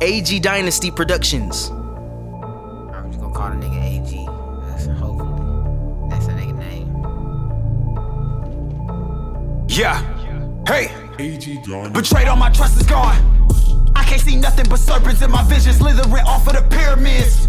A: AG Dynasty Productions.
B: I'm just gonna call the nigga AG. That's hopefully that's a nigga name.
F: Yeah. Hey.
C: AG Dynasty.
F: Betrayed all my trust is gone. I can't see nothing but serpents in my vision slithering off of the pyramids.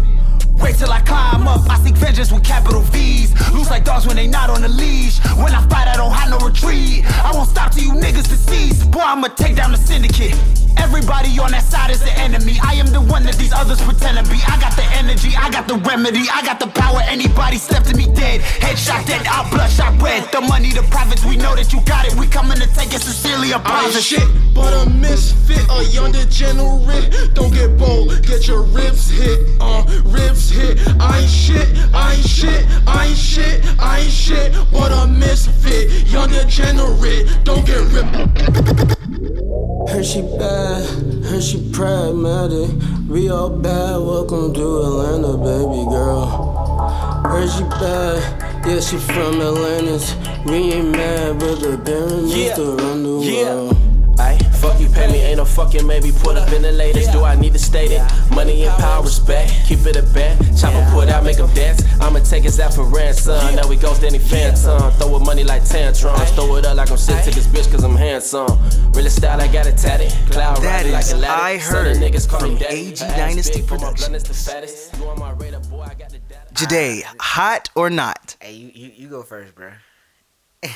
F: Wait till I climb up, I seek vengeance with capital V's. Loose like dogs when they not on a leash. When I fight, I don't have no retreat. I won't stop till you niggas deceased. Boy, I'ma take down the syndicate. Everybody on that side is the enemy. I am the one that these others pretend to be. I got the energy, I got the remedy, I got the power. Anybody step to me dead. Headshot dead, I bloodshot red. The money, the profits, we know that you got it. We coming to take it sincerely a
G: I ain't
F: private
G: shit, but a misfit, a young degenerate. Don't get bold, get your ribs hit, uh, ribs hit. I ain't shit, I ain't shit, I ain't shit, I ain't shit, but a misfit, young degenerate. Don't get ripped.
H: Heard she bad, heard she pragmatic. We all bad, welcome to Atlanta, baby girl. Heard she bad, yeah, she from Atlantis. We ain't mad, but the parents
I: Yeah,
H: to run the
I: yeah.
H: world.
I: Ay, fuck you, pay me, ain't no fucking maybe. Put up in the latest, do I need to state it? Money and power, respect, keep it a bet. Chopper put out, make 'em dance. I'ma take his out for ransom. Now we ghost any phantom. Throw it money like tantrums. Throw it up like I'm sick to this bitch cause I'm handsome. Really style, I got it tatted. Cloud
A: That
I: riding like
A: is
I: a ladder.
A: I
I: Son of
A: Heard
I: niggas call
A: from
I: daddy.
A: AG Dynasty
I: big, but
A: Productions.
I: blunt is the fattest. You on my radar, boy, I got the data.
A: Jade, hot or not?
B: Hey, you you, you go first, bro.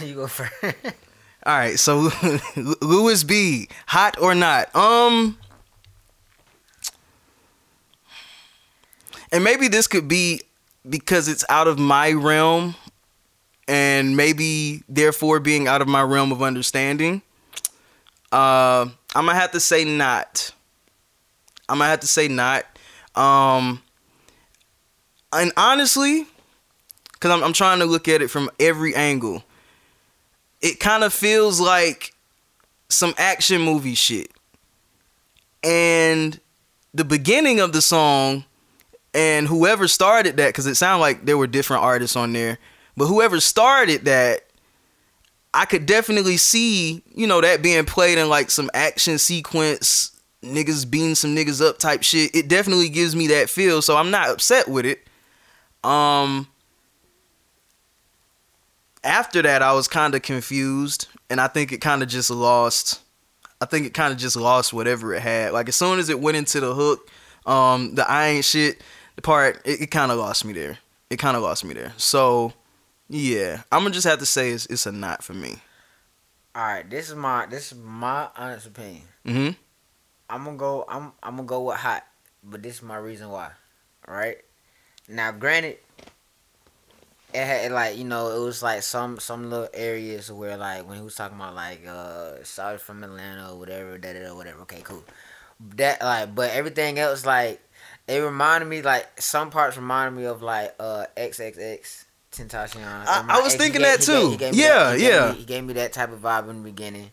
B: you go first.
A: All right, so Louis B, hot or not? Um, and maybe this could be because it's out of my realm, and maybe therefore being out of my realm of understanding. Uh, I'm gonna have to say not. I'm gonna have to say not. Um, and honestly, because I'm, I'm trying to look at it from every angle it kind of feels like some action movie shit. And the beginning of the song and whoever started that cuz it sounded like there were different artists on there, but whoever started that I could definitely see, you know, that being played in like some action sequence, niggas beating some niggas up type shit. It definitely gives me that feel, so I'm not upset with it. Um after that I was kind of confused and I think it kind of just lost I think it kind of just lost whatever it had. Like as soon as it went into the hook, um the I ain't shit the part it, it kind of lost me there. It kind of lost me there. So yeah, I'm gonna just have to say it's it's a not for me.
B: All right, this is my this is my honest opinion.
A: Mhm.
B: I'm gonna go. I'm I'm gonna go with hot, but this is my reason why. All right. Now, granted, it had like you know it was like some some little areas where like when he was talking about like uh sorry from Atlanta or whatever da da da whatever. Okay, cool. That like, but everything else like it reminded me like some parts reminded me of like uh XXX Tentacion.
A: I- I was thinking
B: gave-
A: that
B: he gave-
A: too.
B: he gave
A: Yeah,
B: that-
A: yeah.
B: he gave me that type of vibe in the beginning.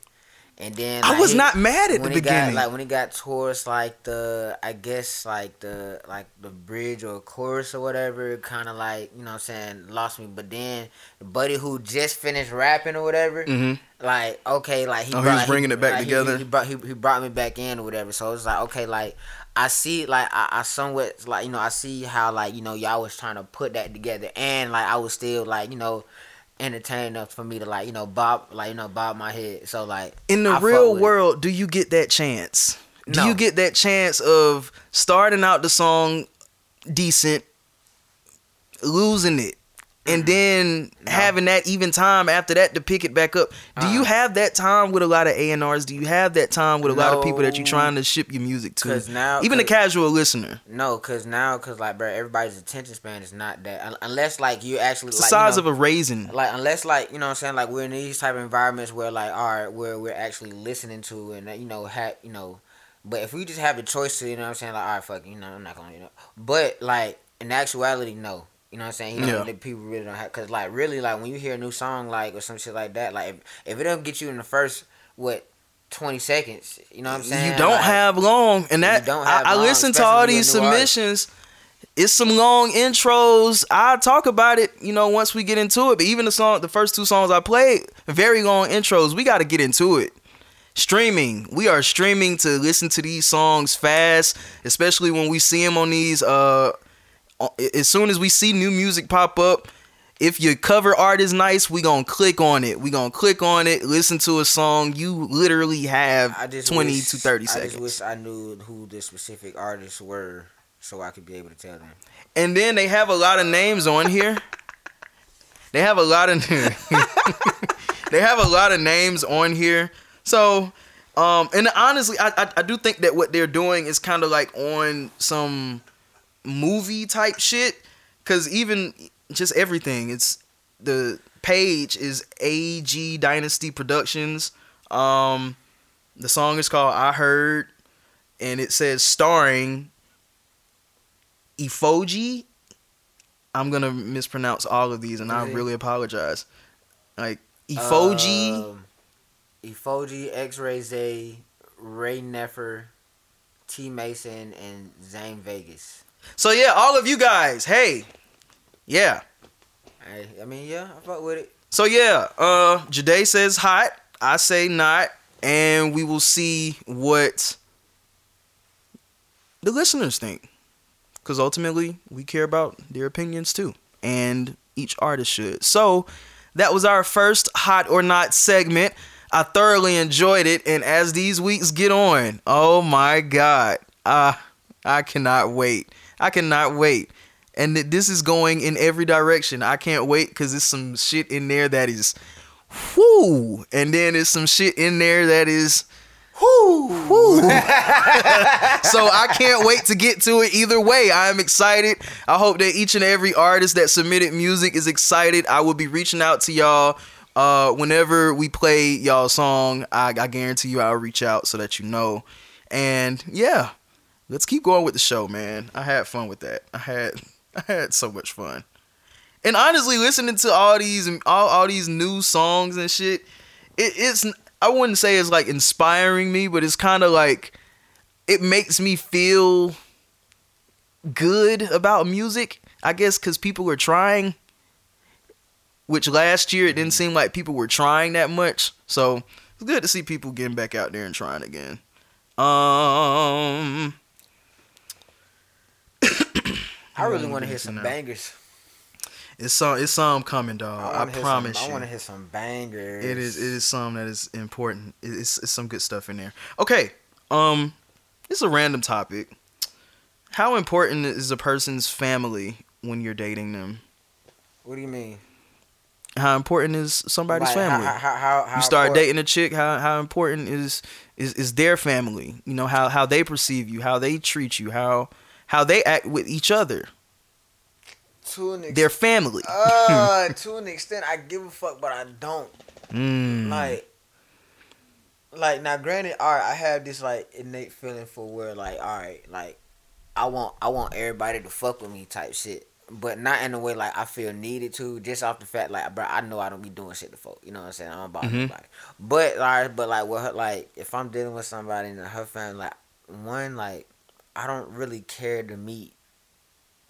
B: And then
A: I was
B: he-
A: not mad at the
B: he got-
A: beginning.
B: like when he got towards like the, I guess like the like the bridge or chorus or whatever, kind of like you know what I'm saying lost me. But then the buddy who just finished rapping or whatever,
A: Mhm.
B: like okay, like he
A: Oh, he was bringing it back
B: like, he-
A: together?
B: He, brought he, he brought me back in or whatever. So it's like okay, like I see like I, I somewhat like you know I see how like you know y'all was trying to put that together and like I was still like you know entertained enough for me to like you know bob like you know bob my head. So like
A: in the
B: I
A: real
B: it.
A: world, do you get that chance? Do
B: No.
A: you get that chance of starting out the song decent, losing it, and then having that even time after that to pick it back up? Do you have that time with a lot of A and R's? Do you have that time with a lot of people that you're trying to ship your music to?
B: 'Cause now-
A: even a casual listener,
B: No, cause now, cause like, bro, everybody's attention span is not that. Unless like you actually
A: it's the size
B: you know,
A: of a raisin.
B: like unless like you know what I'm saying like we're in these type of environments where like all right where we're actually listening to and uh, you know have you know but if we just have the choice to you know what I'm saying like all right fuck you know I'm not gonna you know but like in actuality no you know what I'm saying he
A: Yeah.
B: people really don't have cause like really like when you hear a new song like or some shit like that like if, if it don't get you in the first what 20 seconds you know what I'm saying
A: You don't
B: Like,
A: have long, and that
B: don't have
A: I, I
B: long,
A: listen to all these
B: when you're a new artist.
A: submissions. It's some long intros. I'll talk about it, you know, once we get into it. But even the song, the first two songs I played, very long intros. We got to get into it. Streaming, we are streaming to listen to these songs fast, especially when we see them on these. Uh, as soon as we see new music pop up, if your cover art is nice, we gonna click on it. We gonna click on it, listen to a song. You literally have twenty
B: wish-
A: to thirty seconds.
B: I just wish I knew who the specific artists were so I could be able to tell them.
A: And then they have a lot of names on here. they have a lot of they have a lot of names on here. So, um, and honestly, I, I I do think that what they're doing is kind of like on some movie type shit. Cause even just everything, it's the page is AG Dynasty Productions. Um, the song is called I Heard, and it says starring Ifoji. I'm gonna mispronounce all of these, and I really apologize. Like Ifoji,
B: Um, Ifoji, X Ray Zay, Ray Neffer, T Mason, and Zane Vegas.
A: So yeah, all of you guys, hey, yeah.
B: I, I mean, yeah, I fuck with it.
A: So yeah, uh, Jade says hot. I say not, and we will see what the listeners think, because ultimately we care about their opinions too, and each artist should. So that was our first hot or not segment. I thoroughly enjoyed it, and as these weeks get on, oh my god, uh, I cannot wait. I cannot wait. And th- this is going in every direction. I can't wait because there's some shit in there that is whoo, and then there's some shit in there that is whoo, whoo. so I can't wait to get to it either way. I am excited. I hope that each and every artist that submitted music is excited. I will be reaching out to y'all uh, whenever we play y'all song. I, I guarantee you I'll reach out so that you know. And yeah, let's keep going with the show, man. I had fun with that. I had I had so much fun. And honestly, listening to all these all, all these new songs and shit, it, it's I wouldn't say it's like inspiring me, but it's kind of like it makes me feel good about music. I guess because people are trying. Which last year it didn't seem like people were trying that much. So it's good to see people getting back out there and trying again. Um,
B: I really want to hear some bangers.
A: it's some it's some coming, dog. I,
B: wanna
A: promise
B: some,
A: you.
B: I want to hear some bangers.
A: It is it is some that is important. It's, it's some good stuff in there. Okay, um, it's a random topic. How important is a person's family when you're dating them?
B: What do you mean?
A: How important is somebody's
B: Like,
A: family?
B: How, how, how, how
A: you start
B: important-
A: dating a chick. How how important is is is their family? You know how how they perceive you, how they treat you, how how they act with each other.
B: to an ex-
A: Their family.
B: uh, to an extent, I give a fuck, but I don't.
A: Mm.
B: Like, like now, granted, all right, I have this like innate feeling for where, like, all right, like, I want, I want everybody to fuck with me, type shit. but not in a way like I feel needed to. Just off the fact like, bro, I know I don't be doing shit to folk. You know what I'm saying? I'm about
A: Mhm.
B: nobody. But like, but like with her, like if I'm dealing with somebody and her family, like one, like I don't really care to meet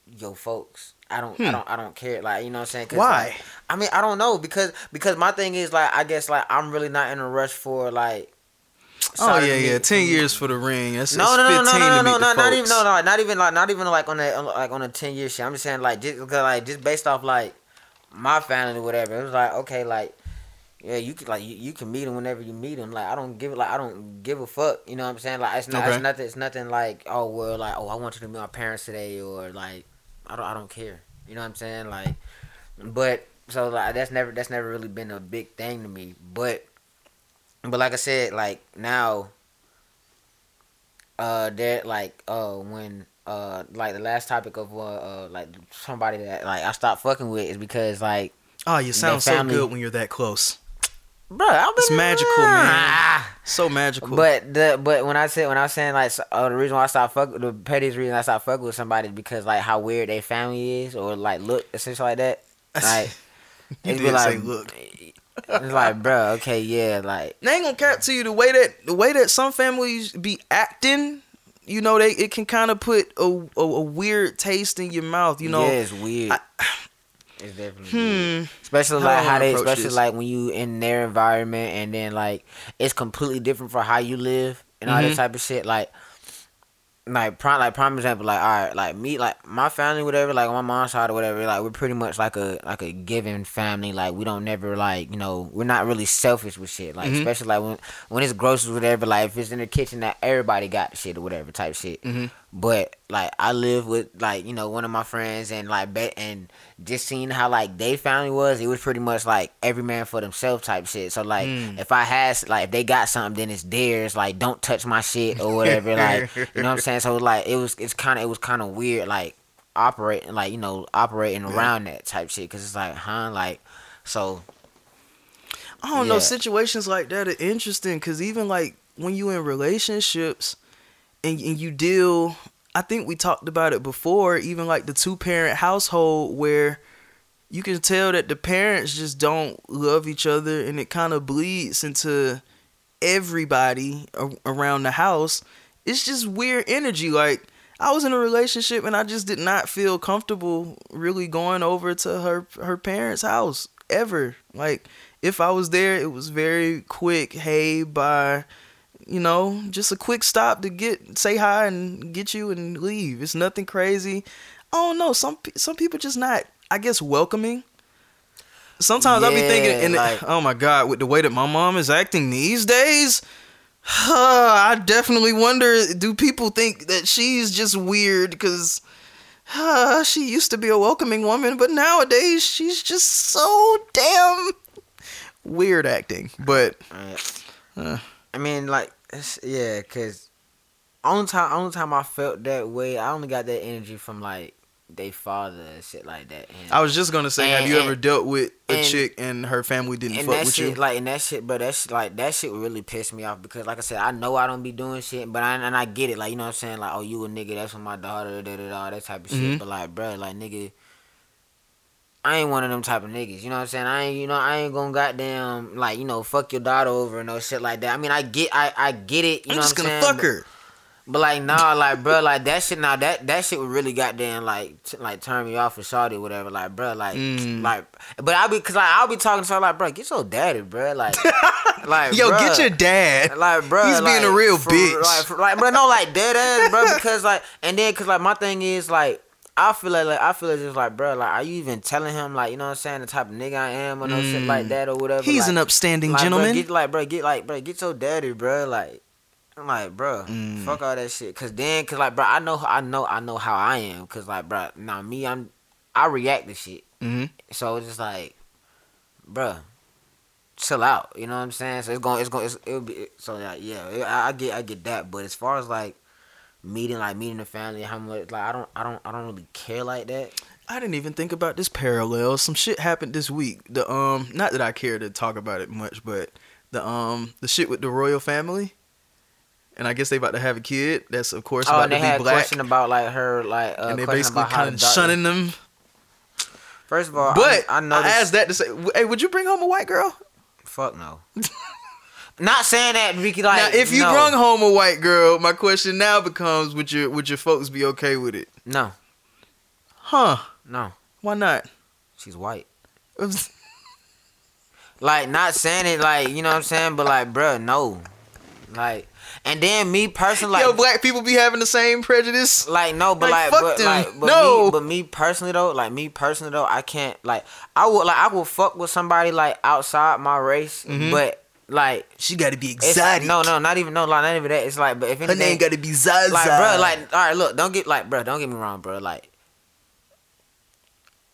B: your folks. I don't, I
A: Hmm.
B: don't, I don't care. Like you know what I'm saying?
A: Why?
B: like, I mean, I don't know because because my thing is like I guess like I'm really not in a rush for like.
A: Oh yeah, yeah. Ten years for the ring. That's,
B: no, no, no, no,
A: 15
B: no, no, no, not, not even, no, no, not even like, not even like on a, like on a ten year shit. I'm just saying like, just like just based off like my family or whatever. It was like okay, like yeah, you can like you, you can meet them whenever you meet them. Like I don't give like I don't give a fuck. You know what I'm saying? Like it's not,
A: Okay.
B: it's nothing, it's nothing like oh well, like oh I want you to meet my parents today or like I don't, I don't care. You know what I'm saying? Like, but so like that's never that's never really been a big thing to me. But but like I said, like now uh there like uh when uh like the last topic of uh, uh like somebody that like I stopped fucking with is because like
A: Oh, you sound so good when you're that close.
B: Bro I've
A: It's magical, man.
B: Ah.
A: So magical.
B: But the but when I said when I was saying like so, uh, the reason why I stopped fuck the pettiest reason I stopped fucking with somebody is because like how weird their family is or like look essentially like that like
A: you
B: it's
A: did
B: be like
A: say look.
B: it's like bro okay yeah like
A: They ain't gonna cap to you the way that the way that some families be acting. You know, they it can kind of put a, a a weird taste in your mouth. You know,
B: yeah, it's weird. It's definitely weird.
A: hmm.
B: Especially
A: How
B: like
A: do
B: how they, especially
A: this?
B: like when you in their environment and then like it's completely different for how you live and all that
A: Mhm.
B: type of shit. Like, like prime, like prime example, like all right, like me, like my family, whatever, like my mom's side or whatever, like we're pretty much like a like a giving family. Like we don't never like you know we're not really selfish with shit. Like
A: Mhm.
B: especially like when when it's groceries, whatever. Like if it's in the kitchen, that everybody got shit or whatever type shit.
A: Mhm.
B: But like I live with like you know one of my friends and like bet and just seeing how like they family was, it was pretty much like every man for themselves type shit. So like
A: Mm.
B: if I had like if they got something, then it's theirs. Like don't touch my shit or whatever. like you know what I'm saying. So like it was it's kind of it was kind of weird like operating like you know operating around that type shit because it's like huh like so
A: I don't know. Situations like that are interesting because even like when you in relationships and, and you deal, I think we talked about it before. Even like the two parent household where you can tell that the parents just don't love each other, and it kind of bleeds into everybody around the house. It's just weird energy. Like I was in a relationship and I just did not feel comfortable really going over to her her parents' house ever. Like if I was there, it was very quick. Hey, bye. You know, just a quick stop to get say hi and get you and leave. It's nothing crazy. I don't know. Some some people just not. I guess welcoming. Sometimes I'll be thinking, and
B: like-
A: oh my god, with the way that my mom is acting these days, I definitely wonder do people think that she's just weird because uh, she used to be a welcoming woman, but nowadays she's just so damn weird acting. But uh,
B: I mean, like, yeah, cause only time, only time I felt that way, I only got that energy from like they father and shit like that. And,
A: I was just gonna say, have you
B: and-
A: ever dealt with a
B: and-
A: chick and her family didn't
B: and
A: fuck with
B: shit,
A: you?
B: like, and that shit, but that shit, like, that shit really pissed me off because, like I said, I know I don't be doing shit, but I and I get it, like, you know what I'm saying, like, oh, you a nigga, that's for my daughter, da da da, that type of
A: Mhm.
B: shit. But like, bro, like, nigga. I ain't one of them type of niggas, you know what I'm saying? I ain't, you know, I ain't gonna goddamn like, you know, fuck your daughter over and no shit like that. I mean, I get, I, I get it. You
A: I'm
B: know
A: just
B: what I'm
A: gonna
B: saying?
A: fuck her.
B: But like nah, like bro, like that shit. Now that that shit would really goddamn like t- like turn me off for shawty or whatever. Like bro, like
A: Mm.
B: like. But I'll be cause like I'll be talking to her like bro, get your daddy, bro. Like like
A: Yo,
B: bruh.
A: get your dad.
B: Like bro,
A: He's being a real
B: for-
A: bitch.
B: Like, for, like bro, no, like dead ass, bro. Because like, and then cause like my thing is like. I feel like, like I feel like just like bro, like are you even telling him like you know what I'm saying the type of nigga I am or no shit
A: Mm.
B: like that or whatever?
A: He's
B: like,
A: an upstanding
B: like,
A: gentleman.
B: Bro, get like bro, get like bro, get your daddy, bro. Like I'm like, bro,
A: Mm.
B: fuck all that shit. Cause then, cause like, bro, I know, I know, I know how I am. Cause like, bro, now me, I'm, I react to shit.
A: hmm
B: So it's just like, bro, chill out. You know what I'm saying? So it's going, it's going, it's, it'll be. So like, yeah, I, I get, I get that. But as far as like meeting, like meeting the family, how much, like, I don't, I don't, I don't really care like that.
A: I didn't even think about this parallel. Some shit happened this week. The um, not that I care to talk about it much, but the um, the shit with the royal family, and I guess they about to have a kid. That's of course
B: Oh,
A: about
B: and they
A: to be
B: had
A: black,
B: question about like her, like, uh,
A: and they basically kind of shunning them.
B: First of all,
A: But
B: I, I
A: I, asked that to say, hey, would you bring home a white girl?
B: Fuck no. Not saying that Ricky like.
A: now, if you
B: no.
A: brung home a white girl, my question now becomes: Would your would your folks be okay with it?
B: no,
A: Huh?
B: no,
A: Why not?
B: she's white. Like not saying it like you know what I'm saying, but like, bruh, no, like, and then me personally, like,
A: Yo, black people be having the same prejudice.
B: Like no, but
A: Like,
B: like,
A: fuck
B: but
A: them.
B: like, but
A: No.
B: me, but me personally though, like me personally though, I can't like I would like I would fuck with somebody like outside my race,
A: Mhm.
B: but like
A: She got to be exotic.
B: no, no, not even no, like not even that. It's like, but if
A: her
B: anything,
A: name got to be Zaza.
B: like, bro, like, all right, look, don't get like, bro, don't get me wrong, bro, like.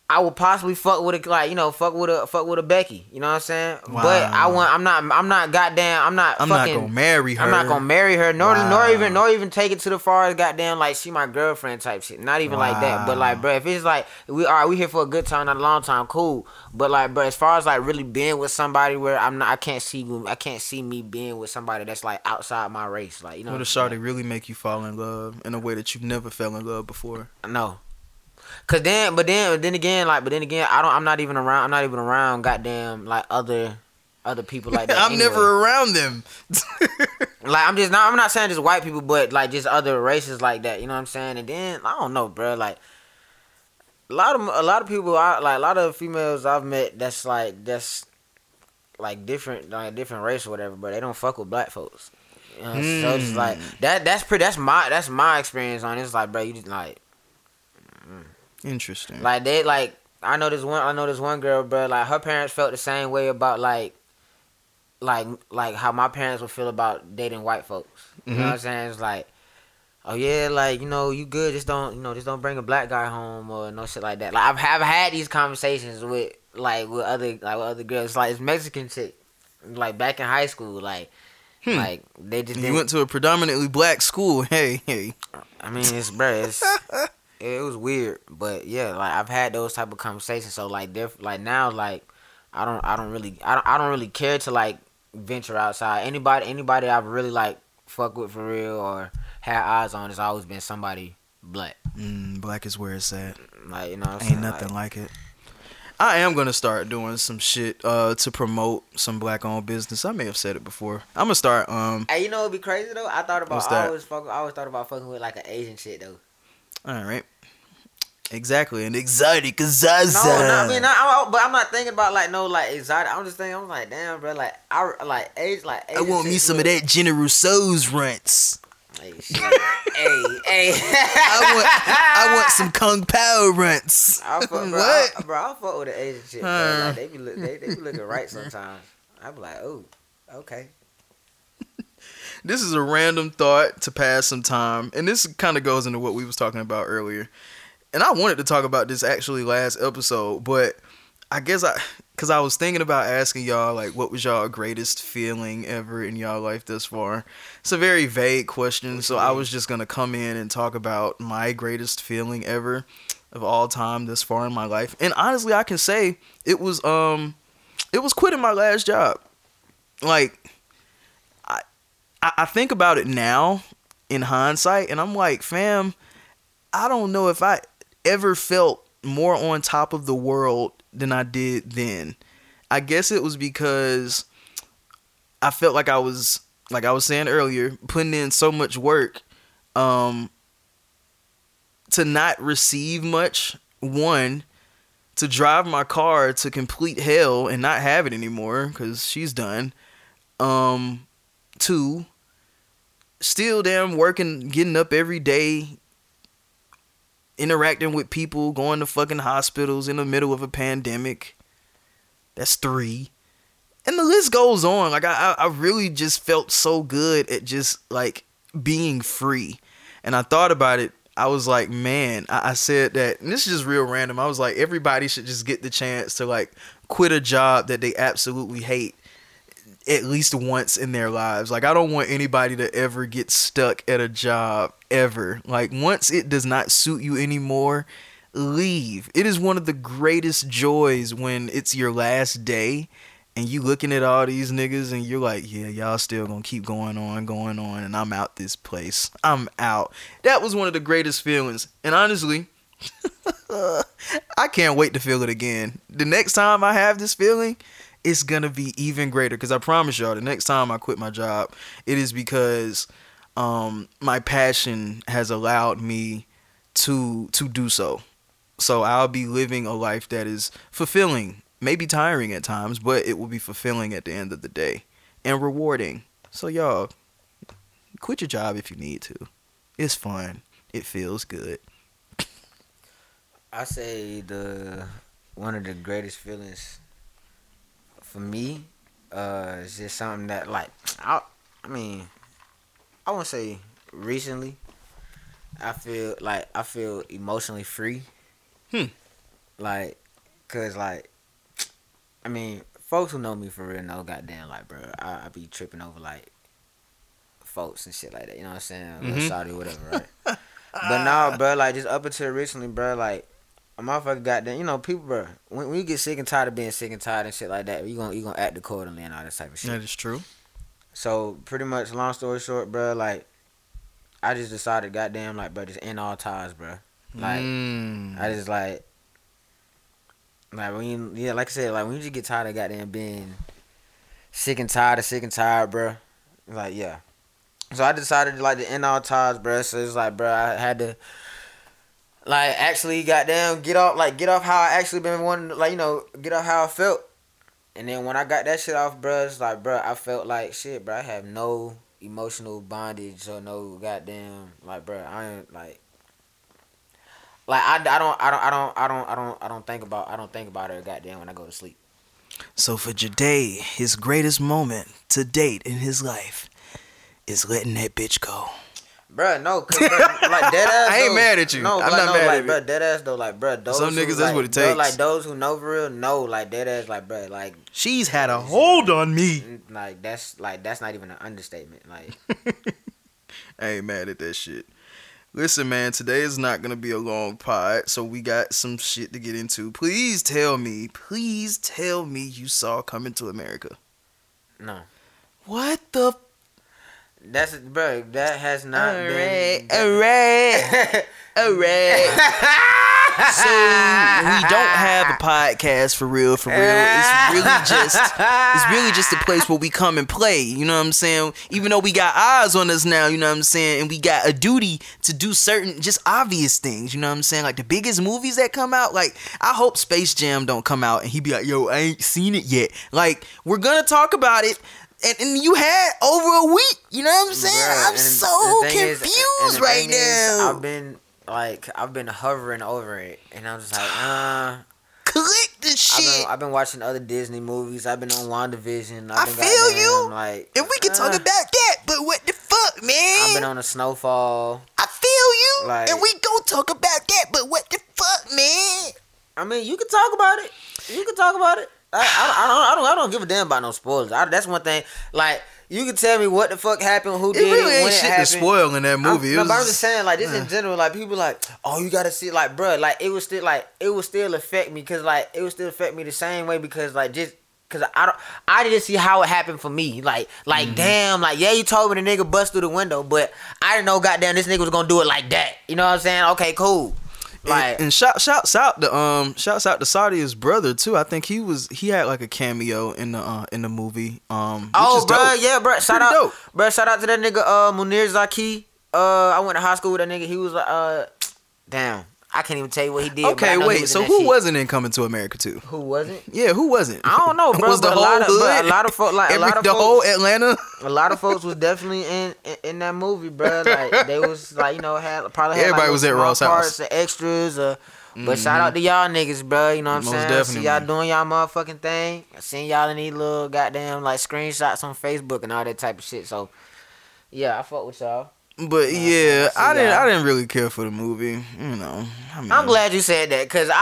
B: I would possibly fuck with a like you know fuck with a fuck with a Becky you know what I'm saying but I want I'm not I'm not goddamn I'm not
A: I'm not gonna marry her.
B: I'm not gonna marry her, nor nor even nor even take it to the far as goddamn like she my girlfriend type shit. Not even like that. But like,
A: Wow.
B: bro, if it's like we are we here for a good time, not a long time, cool. But like, bro, as far as like really being with somebody where I'm not, I can't see I can't see me being with somebody that's like outside my race. Like you know,
A: What a shawty really make you fall in love in a way that you've never fell in love before?
B: no. Cause then, but then, then again, like, but then again, I don't. I'm not even around. I'm not even around. Goddamn, like other, other people like that.
A: I'm
B: anyway.
A: never around them.
B: Like I'm just not. I'm not saying just white people, but like just other races like that. You know what I'm saying? And then I don't know, bro. Like a lot of a lot of people, I like a lot of females I've met. That's like that's like different, like different race or whatever. But they don't fuck with black folks. You know? So it's just like hmm. that. That's pretty. That's my that's my experience on it. It's like, bro, you just like
A: Interesting.
B: like they like I know this one I know this one girl, bro, like her parents felt the same way about like like like how my parents would feel about dating white folks. You know what I'm mm-hmm. saying? It's like Oh yeah, like you know, you good. Just don't, you know, just don't bring a black guy home or no shit like that. Like I've have had these conversations with like with other like with other girls. Like it's Mexican chick, like back in high school. Like, hmm. like they just
A: you went to a predominantly black school. Hey, hey.
B: I mean, it's bruh, it's it was weird, but yeah, like I've had those type of conversations. So like, diff- like now, like I don't, I don't really, I don't, I don't really care to like venture outside. Anybody, anybody I've really like fuck with for real or had eyes on has always been somebody black.
A: Mm, black is where it's at.
B: Like you know,
A: Ain't
B: saying?
A: nothing
B: Like,
A: like it. I am gonna start doing some shit uh, to promote some black owned business. I may have said it before. I'm gonna start. Um,
B: Hey, you know what'd be crazy though? I thought about I always fuck, I always thought about fucking with like an Asian shit though.
A: All right, exactly, an exotic Zaza.
B: No, no, I mean, not, I, but I'm not thinking about like no like exotic. I'm just thinking, I'm like, damn, bro, like I like age, like
A: I want me some of that General Rousseau's runts.
B: Hey, shit. hey, hey.
A: I want, I want some Kung Pao runts.
B: I fuck, bro,
A: What?
B: I, bro, I fuck with the Asian shit, bro. Like, they be look, they, they be looking right sometimes. I be like, oh, okay.
A: This is a random thought to pass some time, and this kind of goes into what we was talking about earlier. And I wanted to talk about this actually last episode, but I guess I, cause I was thinking about asking y'all like, what was y'all greatest feeling ever in y'all life thus far? It's a very vague question, so I was just gonna come in and talk about my greatest feeling ever of all time thus far in my life. And honestly, I can say it was um, it was quitting my last job. Like I think about it now in hindsight, and I'm like, fam, I don't know if I ever felt more on top of the world than I did then. I guess it was because I felt like I was, like I was saying earlier, putting in so much work, um, to not receive much. One, to drive my car to complete hell and not have it anymore because she's done. Um, two, still damn working, getting up every day, interacting with people, going to fucking hospitals in the middle of a pandemic. That's three. And the list goes on. Like I, I really just felt so good at just like being free. And I thought about it. I was like, man, I, I said that, and this is just real random. I was like, everybody should just get the chance to like quit a job that they absolutely hate at least once in their lives. Like I don't want anybody to ever get stuck at a job ever. Like once it does not suit you anymore, leave. It is one of the greatest joys when it's your last day and you looking at all these niggas and you're like, yeah, y'all still gonna keep going on, going on, and I'm out this place. I'm out. That was one of the greatest feelings. And honestly, I can't wait to feel it again. The next time I have this feeling, it's gonna be even greater. Cause I promise y'all, the next time I quit my job, it is because um, my passion has allowed me to to do so. So I'll be living a life that is fulfilling, maybe tiring at times, but it will be fulfilling at the end of the day and rewarding. So y'all, quit your job if you need to. It's fun. It feels good.
B: I say the one of the greatest feelings for me uh is just something that like I I mean I won't say recently I feel like I feel emotionally free.
A: Hmm.
B: Like cuz like I mean folks who know me for real know goddamn like bro I, I be tripping over like folks and shit like that, you know what I'm saying? Mm-hmm. Saudi whatever, right? but now, bro, like just up until recently, bro, like a motherfucker goddamn, you know, people, bro. When, when you get sick and tired of being sick and tired and shit like that, you gonna you gonna act accordingly and all this type of shit.
A: That is true.
B: So pretty much, long story short, bro, like I just decided, goddamn, like, bro, just end all ties, bro. Like
A: Mm.
B: I just like, like when you, yeah, like I said, like when you just get tired of goddamn being sick and tired of sick and tired, bro. Like yeah. So I decided like to end all ties, bro. So it's like, bro, I had to like actually goddamn get off like get off how I actually been wanting like you know get off how I felt. And then when I got that shit off, bro, it's like, bro, I felt like shit, bro. I have no emotional bondage or no goddamn like, bro. I ain't like. Like I, I don't I don't I don't I don't I don't I don't think about I don't think about her goddamn when I go to sleep.
A: So for Jade, his greatest moment to date in his life is letting that bitch go.
B: Bruh, no, cause bruh, like dead ass.
A: I ain't mad at you.
B: No,
A: I'm
B: like,
A: not
B: no,
A: mad
B: like,
A: at you.
B: bruh, dead ass though, like, bruh, those
A: Some
B: who,
A: niggas, that's
B: like,
A: what it takes.
B: like those who know for real, know, like dead ass, like, bruh, like,
A: She's had a hold on me.
B: like that's like that's not even an understatement. Like,
A: I ain't mad at that shit. Listen, man, today is not gonna be a long pod, so we got some shit to get into. Please tell me, please tell me you saw Coming to America.
B: no,
A: What the?
B: That's bruh, that has not
A: Alright,
B: been.
A: alright, alright. So we don't have a podcast for real, for real. It's really just, it's really just a place where we come and play. You know what I'm saying? Even though we got eyes on us now, you know what I'm saying, and we got a duty to do certain, just obvious things. You know what I'm saying? Like the biggest movies that come out. Like I hope Space Jam don't come out and he be like, "Yo, I ain't seen it yet." Like we're gonna talk about it. And, and you had over a week, you know what I'm saying?
B: Bruh,
A: I'm so
B: thing is-
A: confused right
B: thing is,
A: now.
B: I've been like, I've been hovering over it, and I'm just like, uh.
A: Click the
B: I've
A: shit.
B: been, I've been watching other Disney movies. I've been on WandaVision.
A: I
B: I've been
A: feel
B: goddamn,
A: you.
B: Like,
A: and we can talk
B: uh,
A: about that, but what the fuck, man?
B: I've been on a snowfall.
A: I feel you.
B: Like-
A: and we gon' talk about that, but what the fuck, man?
B: I mean, you can talk about it. You can talk about it. I, I, I don't, I don't, I don't give a damn about no spoilers. I, that's one thing. Like, you can tell me what the fuck happened, who
A: It
B: did
A: really
B: it,
A: ain't
B: when it
A: shit to
B: happened.
A: spoil in that movie.
B: I'm, no, but I'm just saying, like this in general, like people like, oh, you gotta see, like, bruh, like it was still, like, it would still affect me, cause like it would still affect me the same way, because like just. Cause I don't, I didn't see how it happened for me. Like, like,
A: Mm-hmm.
B: damn, like, yeah, you told me the nigga bust through the window, but I didn't know, goddamn, this nigga was gonna do it like that. You know what I'm saying? Okay, cool. Like,
A: and, and shout shouts out to um shouts out to Sadia's brother too. I think he was he had like a cameo in the uh, in the movie. Um,
B: Oh, bro,
A: dope.
B: yeah, bro. Shout
A: Pretty
B: out,
A: dope.
B: bro. Shout out to that nigga, uh, Munir Zaki. Uh, I went to high school with that nigga. He was like, uh, damn, I can't even tell you what he did.
A: Okay, wait. So who wasn't in Coming to America too?
B: Who wasn't?
A: Yeah, who wasn't?
B: I don't know, bro.
A: was the
B: but
A: whole
B: a lot of,
A: hood?
B: a lot of folks, like a lot of
A: the
B: folks,
A: whole Atlanta.
B: a lot of folks was definitely in, in in that movie, bro. Like they was like you know had probably had
A: Everybody
B: like,
A: was at Ross house.
B: parts, or extras, or. But shout out to mm-hmm. y'all niggas, bro. You know what I'm
A: Most
B: saying?
A: definitely.
B: See y'all doing y'all motherfucking thing. I seen y'all in these little goddamn like screenshots on Facebook and all that type of shit. So yeah, I fuck with y'all.
A: But yeah,
B: see
A: I didn't. I didn't really care for the movie. You know, I mean,
B: I'm glad you said that because I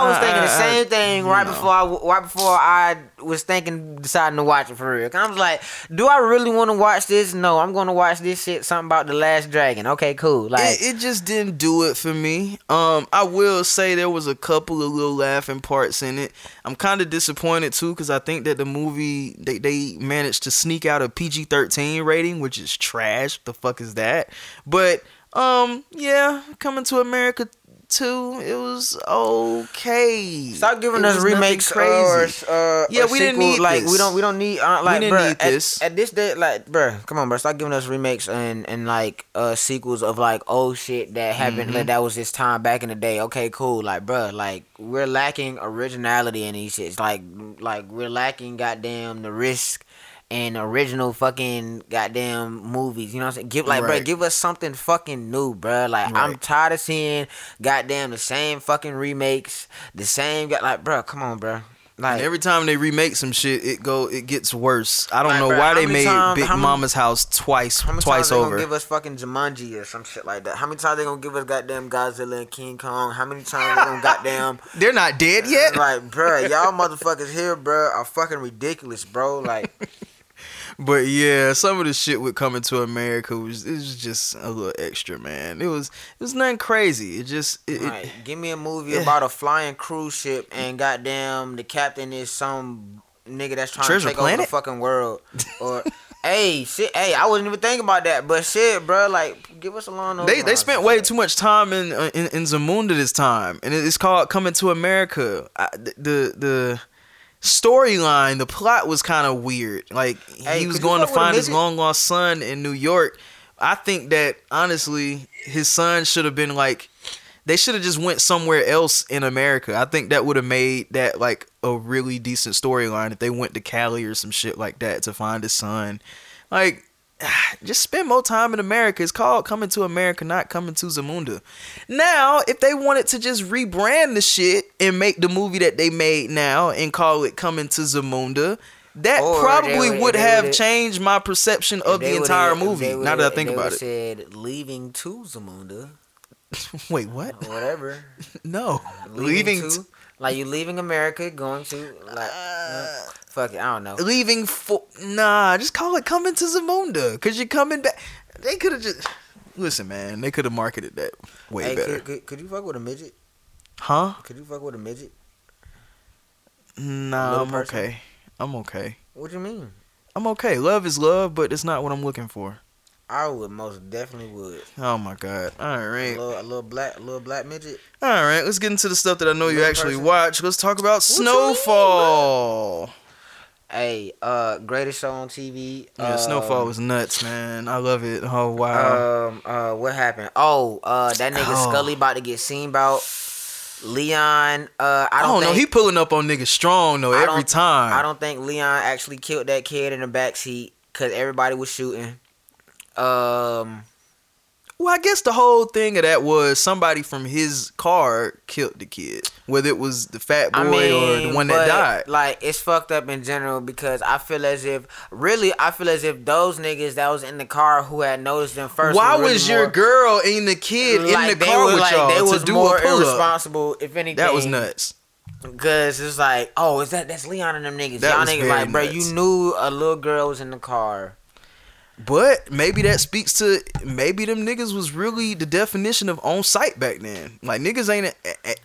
B: I was
A: Uh,
B: thinking the same thing right
A: know.
B: before I right before I was thinking deciding to watch it for real. I was like, do I really want to watch this? No, I'm gonna watch this shit. Something about the Last Dragon. Okay, cool. Like
A: it, it just didn't do it for me. Um, I will say there was a couple of little laughing parts in it. I'm kind of disappointed too because I think that the movie they they managed to sneak out a PG-13 rating, which is trash. The fuck is that? But um, yeah, coming to America two. It was okay.
B: Stop giving
A: It
B: us
A: was nothing
B: remakes or uh,
A: Yeah, we didn't need
B: like
A: this.
B: we don't we don't need uh, like
A: didn't
B: bruh,
A: need
B: at,
A: this.
B: at this day like bruh, come on bruh, stop giving us remakes and and like uh sequels of like old shit that happened
A: Mm-hmm.
B: like, that was this time back in the day. Okay, cool. Like bruh, like we're lacking originality in these shits. Like like we're lacking goddamn the risk. And original fucking goddamn movies, you know what I'm saying? Give like,
A: Right.
B: bruh, give us something fucking new, bro. Like, I'm tired of seeing goddamn the same fucking remakes, the same, got like, bro, come on, bro. Like,
A: And every time they remake some shit, it go it gets worse. I don't
B: Like,
A: know
B: bruh,
A: why they made
B: times-
A: Big
B: many-
A: Mama's house twice
B: How many
A: twice
B: times they
A: over.
B: gonna give us fucking Jumanji or some shit like that? How many times they gonna give us goddamn Godzilla and King Kong? How many times they gonna goddamn
A: They're not dead yet.
B: like, bro, y'all motherfuckers here, bro, are fucking ridiculous, bro. Like,
A: But yeah, some of the shit with coming to America was it was just a little extra, man. It was it was nothing crazy. It just it, it-
B: give me a movie about a flying cruise ship and goddamn the captain is some nigga that's trying
A: Treasure
B: to take over the fucking world. Or, hey, shit, hey, I wasn't even thinking about that, but shit, bro, like, give us a long.
A: they they spent way too much time in uh, in, in Zamunda this time, and it's called Coming to America. I, the the storyline, the plot was kind of weird. Like
B: Hey,
A: he was going to
B: fuck with a
A: find his long lost son in New York. I think that honestly, his son should have been like. They should have just went somewhere else in America. I think that would have made that like a really decent storyline if they went to Cali or some shit like that to find his son. Like just spend more time in America. It's called Coming to America, not Coming to Zamunda. Now, if they wanted to just rebrand the shit and make the movie that they made now and call it Coming to Zamunda, that
B: Or
A: probably
B: would-
A: would have changed my perception of the entire movie. Now that I think about it.
B: said leaving to Zamunda,
A: Wait, what?
B: whatever.
A: No. Leaving
B: to, like you leaving America, going to like uh, fuck it, I don't know.
A: leaving for nah, just call it Coming to Zamunda cuz you're coming back. They could have just Listen, man, they could have marketed that way
B: Hey,
A: better.
B: could, could, could you fuck with a midget?
A: Huh?
B: Could you fuck with a midget?
A: Nah, I'm
B: person?
A: okay. I'm okay.
B: What do you mean?
A: I'm okay. Love is love, but it's not what I'm looking for.
B: I would most definitely would.
A: Oh my god. All right, A
B: little, a little black, a little black midget.
A: All right, let's get into the stuff that I know you actually
B: person.
A: watch. Let's talk about
B: mean,
A: Snowfall.
B: Hey, uh, greatest show on TV.
A: Yeah,
B: um,
A: Snowfall was nuts, man. I love it. Oh wow.
B: Um, uh, what happened? Oh, uh, that nigga
A: Oh.
B: Scully about to get seen about. Leon, uh, I
A: I
B: don't,
A: don't know. He pulling up on niggas strong though every
B: don't-
A: time.
B: I don't think Leon actually killed that kid in the back seat because everybody was shooting. Um,
A: Well, I guess the whole thing of that was somebody from his car killed the kid, whether it was the fat boy
B: I mean,
A: or the one that died.
B: Like it's fucked up in general because I feel as if really I feel as if those niggas that was in the car who had noticed them first.
A: Why
B: really
A: was your
B: more-
A: girl and the kid
B: like,
A: in the car
B: were,
A: with
B: like,
A: y'all
B: They
A: to do
B: more
A: a pull up?
B: irresponsible. If anything,
A: That was nuts.
B: Cause it's like, oh, is that that's Leon and them niggas?
A: That
B: Y'all
A: was
B: niggas like, bro, you knew a little girl was in the car.
A: But maybe that speaks to maybe them niggas was really the definition of on site back then. Like niggas ain't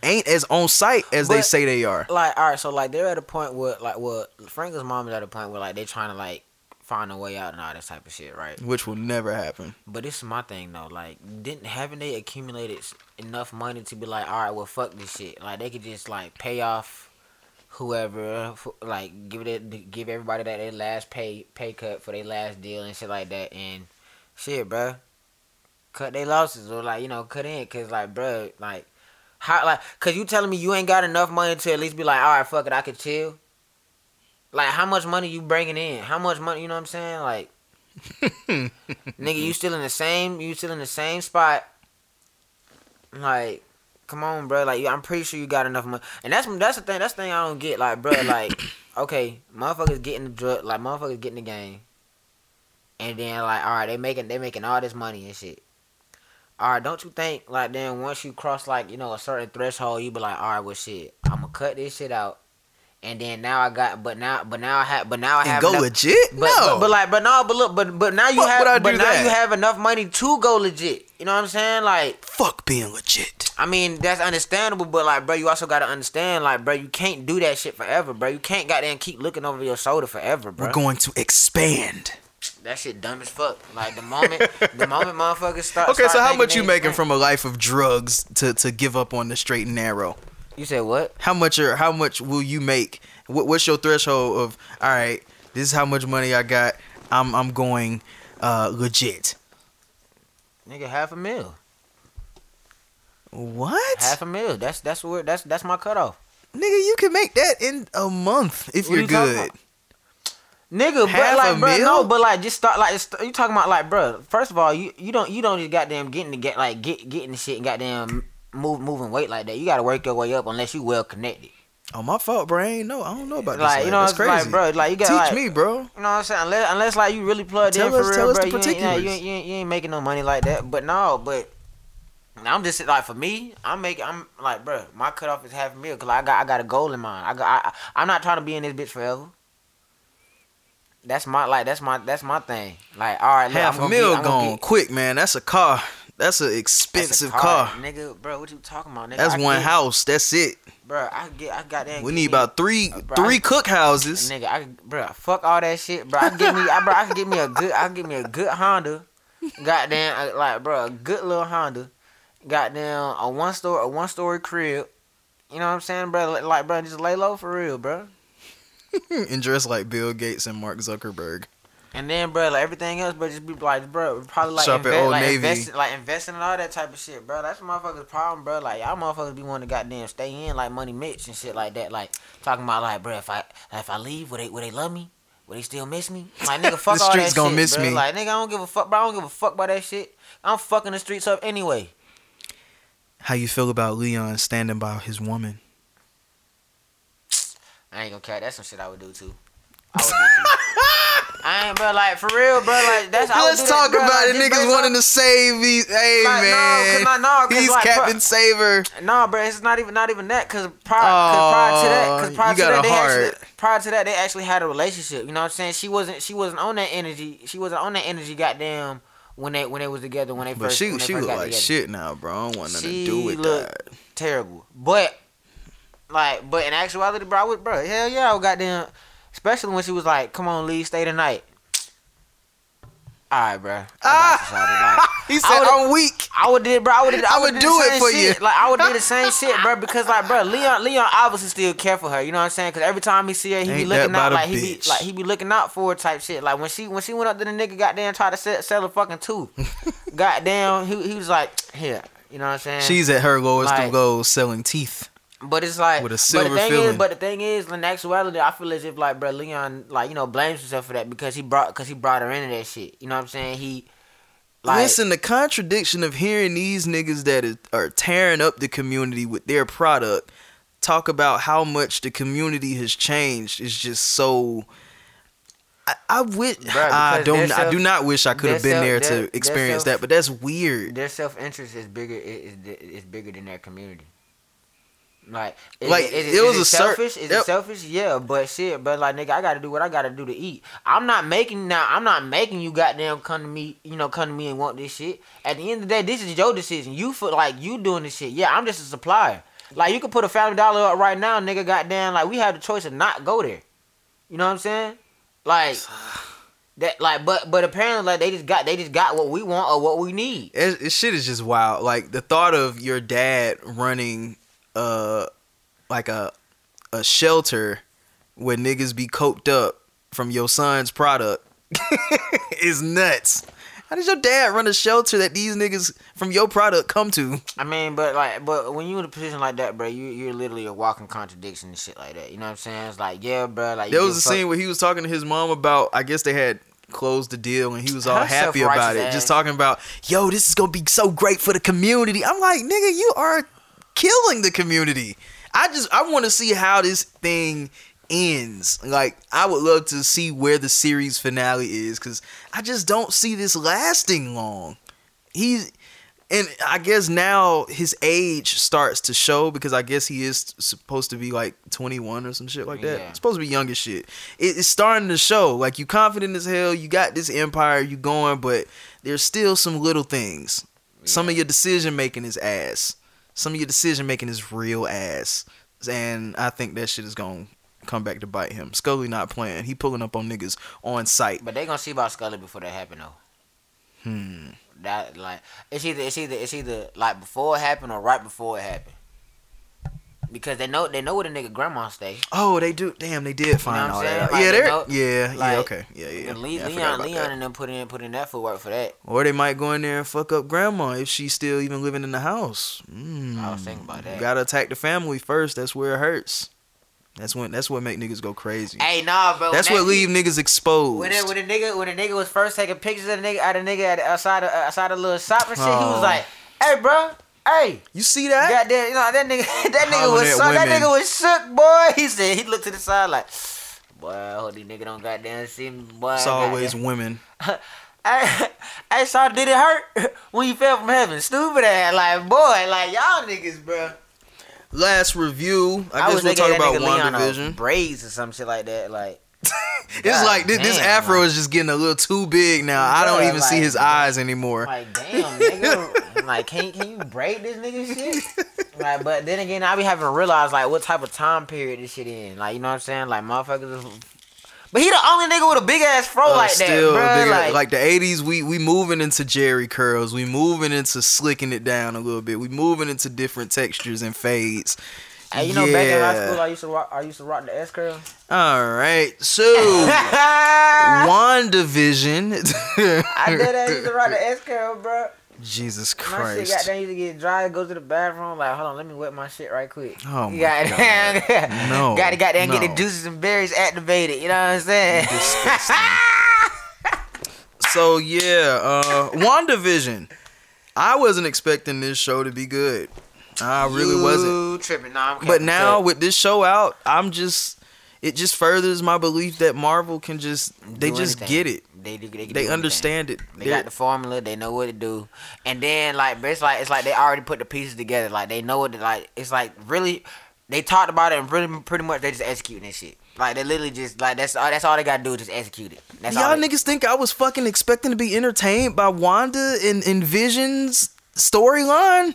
A: ain't as on site as they say they are.
B: Like, all right, so like they're at a point where like, well, Franklin's mom is at a point where like they're trying to like find a way out and all this type of shit, right?
A: Which will never happen.
B: But this is my thing though. Like, didn't haven't they accumulated enough money to be like, all right, well, fuck this shit. Like, they could just like pay off whoever, like give it, give everybody that their last pay pay cut for their last deal and shit like that, and shit, bro. Cut their losses or like you know cut in, cause like, bro like. How like cause you telling me you ain't got enough money to at least be like, all right, fuck it, I could chill. Like how much money you bringing in? How much money? You know what I'm saying? Like, nigga, you still in the same? You still in the same spot? Like, come on, bro. Like, I'm pretty sure you got enough money. And that's that's the thing. That's the thing I don't get. Like, bro, like, okay, motherfuckers getting the drug, like motherfuckers getting the game, and then like, all right, they making they making all this money and shit. All right, don't you think like then once you cross like you know a certain threshold, you be like, all right, well shit, I'm gonna cut this shit out, and then now I got, but now, but now I have, but now I
A: And
B: have
A: go
B: enough-
A: legit?
B: But,
A: No.
B: but but like, but no, but look, but but now you
A: Fuck
B: have, but now
A: that?
B: you have enough money to go legit. You know what I'm saying? Like,
A: Fuck being legit.
B: I mean, that's understandable, but like, bro, you also gotta understand, like, bro, you can't do that shit forever, bro. You can't goddamn keep looking over your shoulder forever, bro.
A: We're going to expand.
B: That shit dumb as fuck. Like the moment, the moment motherfuckers start.
A: Okay, so how much you making from a life of drugs to to give up on the straight and narrow?
B: You said what?
A: How much or how much will you make? What, what's your threshold of? All right, this is how much money I got. I'm I'm going uh legit.
B: Nigga, half a mil.
A: What?
B: Half a mil. That's that's where that's that's my cutoff.
A: Nigga, you can make that in a month if
B: What
A: you're
B: you
A: good.
B: Nigga,
A: Half
B: bro, like, bro,
A: mil?
B: no, but like, just start, like, you talking about, like, bro. First of all, you you don't you don't just goddamn getting to get like get getting the shit and goddamn move moving weight like that. You gotta work your way up unless you well connected.
A: Oh my fault, brain. No, I don't know about
B: Like,
A: this.
B: you know, it's
A: crazy.
B: like, bro, like you got
A: Teach
B: like,
A: me, bro.
B: You know what I'm saying? Unless, unless like you really plugged
A: Tell
B: in for real,
A: us
B: bro. you, ain't, you, ain't, you, ain't, you ain't making no money like that. But no, but I'm just like for me, I'm making. I'm like, bro, my cutoff is half a mil because I got I got a goal in mind. I got. I, I'm not trying to be in this bitch forever. That's my like. That's my that's my thing. Like, all right, look,
A: Half
B: I'm
A: a
B: I'm gonna
A: gone quick, man. That's a car. That's an
B: that's a
A: expensive car.
B: nigga, bro. What you talking about, nigga?
A: That's
B: I
A: one
B: get-
A: house. That's it.
B: bro. I get. I got that.
A: We need about three
B: bro,
A: three
B: I-
A: cook houses.
B: Nigga, I bro, fuck all that shit, bro. I can get me, I, bro, I can get me a good, I can get me a good Honda, goddamn, uh, like, bro, a good little Honda, goddamn, a one story, a one story crib. You know what I'm saying, bro? Like, like, bro, just lay low for real, bro.
A: and dress like Bill Gates and Mark Zuckerberg.
B: And then, bro, like everything else, bro, just be like, bro, probably like,
A: Shop
B: invest, like,
A: Navy.
B: investing, like investing and all that type of shit, bro. That's my motherfuckers' problem, bro. Like y'all motherfuckers be wanting to goddamn stay in like Money Mitch and shit like that. Like talking about like, bro, if I like, if I leave, will they will they love me? Will they still miss me? Like nigga, fuck
A: The
B: all
A: streets
B: that
A: gonna
B: shit,
A: miss
B: bro.
A: me.
B: Like nigga, I don't give a fuck, bro. I don't give a fuck about that shit. I'm fucking the streets up anyway.
A: How you feel about Leon standing by his woman?
B: I ain't gonna care. That's some shit I would do too. I would do too. I ain't, bro. Like for real, bro. Like that's.
A: Let's talk
B: that,
A: about it. Niggas wanting to save these. Hey
B: Like, no, 'cause
A: man,
B: no, 'cause
A: he's
B: like,
A: Captain
B: bro-
A: Saver.
B: No, bro, it's not even not even that. Cause prior, cause prior to that, cause oh, prior
A: you
B: to that, they
A: heart.
B: actually prior to that they actually had a relationship. You know what I'm saying? She wasn't she wasn't on that energy. She wasn't on that energy. Goddamn, when they when they was together when they
A: But
B: first.
A: she
B: when
A: she
B: first
A: look
B: got
A: like
B: together.
A: shit now, bro. I don't want nothing
B: She
A: to do with that.
B: terrible. But like, but in actuality, bro, I would, bro, hell yeah, I would goddamn. Especially when she was like, "Come on, Lee, stay tonight." All right, bro. Ah,
A: He said, "I'm weak."
B: I would did, bro. I would did. I
A: I
B: would
A: would
B: do
A: do it for
B: shit.
A: you.
B: Like I would do the same shit, bro. Because like, bro, Leon, Leon obviously still care for her. You know what I'm saying? Because every time he see her, he be looking
A: that
B: out like he be like he be looking out for her type shit. Like when she when she went up to the nigga, goddamn, tried to sell, sell a fucking tooth. goddamn, he he was like, here. You know what I'm saying?
A: She's at her lowest
B: Like-
A: of lows, selling teeth.
B: But it's like,
A: With a
B: but the thing
A: filling.
B: is, but the thing is, in actuality, I feel as if like, bro, Leon, like you know, blames himself for that because he brought, because he brought her into that shit. You know what I'm saying? He, like,
A: Listen, the contradiction of hearing these niggas that is, are tearing up the community with their product talk about how much the community has changed is just so. I, I wish
B: Bruh,
A: I don't.
B: their
A: I do not wish I could have been
B: self-
A: there to experience
B: self-
A: that, but that's weird.
B: their self interest is bigger is is bigger than their community. Like, is
A: Like,
B: it, is
A: it was
B: is
A: a cer-
B: selfish. Is
A: yep.
B: it selfish? Yeah, but shit, but like nigga, I gotta do what I gotta do to eat. I'm not making now. I'm not making you goddamn come to me. You know, come to me and want this shit. At the end of the day, this is your decision. You feel like you doing this shit. Yeah, I'm just a supplier. Like you could put a family dollar up right now, nigga. Goddamn, like we have the choice to not go there. You know what I'm saying? Like that. Like, but but apparently, like they just got they just got what we want or what we need.
A: It, it shit is just wild. Like the thought of your dad running, uh, like a a shelter where niggas be coked up from your son's product is nuts. How does your dad run a shelter that these niggas from your product come to?
B: I mean, but like, but when you in a position like that, bro, you you're literally a walking contradiction and shit like that. You know what I'm saying? It's like, yeah, bro, like
A: There was a
B: fuck-
A: scene where he was talking to his mom about. I guess they had closed the deal and he was all
B: Her
A: happy about it. Just talking about, yo, this is gonna be so great for the community. I'm like, nigga, you are killing the community. I just I want to see how this thing ends. Like, I would love to see where the series finale is because I just don't see this lasting long. He's and I guess now his age starts to show because I guess he is supposed to be like 21 or some shit like that.
B: Yeah.
A: supposed to be young as shit. It, it's starting to show. Like you confident as hell. You got this empire. You going, but there's still some little things. Some of your decision making is ass. Some of your decision making is real ass. And I think that shit is gonna come back to bite him. Scully not playing. He pulling up on niggas on site.
B: But they gonna see about Scully before that happen though.
A: Hmm.
B: That like it's either it's either it's either like before it happened or right before it happened. Because they know they know where the nigga grandma stay.
A: Oh, they do. Damn, they did find
B: what
A: all
B: I'm saying?
A: that.
B: Like,
A: yeah,
B: they
A: they're
B: know-
A: yeah, yeah. Okay, yeah, yeah.
B: And Le-
A: yeah
B: Leon Leon
A: that.
B: and them put in put in that footwork for that.
A: Or they might go in there and fuck up grandma if she's still even living in the house. Mm.
B: I was thinking about that.
A: You gotta attack the family first. That's where it hurts. That's when. That's what make niggas go crazy.
B: Hey, nah, bro.
A: That's
B: when
A: what
B: that-
A: leave niggas exposed.
B: When the, when the nigga when the nigga was first taking pictures of the nigga out of nigga at, outside of, outside of little shop and shit, he
A: Oh.
B: was like, "Hey, bro, hey."
A: You see that?
B: Goddamn, you know that nigga. That nigga was so, that nigga was shook, boy. He said he looked to the side like, boy, I hope these nigga don't goddamn see me, boy.
A: It's always
B: goddamn."
A: women.
B: Hey, hey, so did it hurt when you fell from heaven? Stupid ass, like boy, like y'all niggas, bro.
A: Last review. I, guess we'll talk about
B: Leon
A: WandaVision.
B: braids or some shit like that. Like
A: It's
B: God
A: like this, this afro
B: like-
A: is just getting a little too big now. I don't
B: Yeah,
A: even see his eyes anymore.
B: Like damn, nigga. like, can can you braid this nigga shit? Like, but then again, I be having to realize like what type of time period this shit in. Like, you know what I'm saying? Like, motherfuckers. Is... But he the only nigga with a big ass fro
A: Uh,
B: like
A: still
B: that, bro. like,
A: like, the '80s, we we moving into Jheri curls. We moving into slicking it down a little bit. We moving into different textures and fades.
B: Hey, you know, back in high school, I used to rock. I used to rock the S curl.
A: All right, so WandaVision.
B: I did that. I used to rock the S curl, bro.
A: Jesus Christ!
B: My shit got down. Used to get dry. Go to the bathroom. Like, hold on, let me wet my shit right quick.
A: Oh my
B: got
A: No,
B: Got to goddamn get
A: no.
B: the juices and berries activated. You know what I'm saying?
A: So yeah, uh WandaVision. I wasn't expecting this show to be good. I really
B: You
A: wasn't.
B: tripping. Nah,
A: But now with this show out, I'm just it just furthers my belief that Marvel can just they
B: Do
A: just
B: anything.
A: get it.
B: They do. They, do
A: They
B: anything.
A: understand it.
B: They
A: They're-
B: got the formula. They know what to do. And then like, but it's like it's like they already put the pieces together. Like they know what. To, like it's like really, they talked about it and pretty pretty much they just executing this shit. Like they literally just like that's all. That's all they gotta do is just execute it. That's all.
A: Y'all
B: they-
A: niggas think I was fucking expecting to be entertained by Wanda and, and Vision's storyline?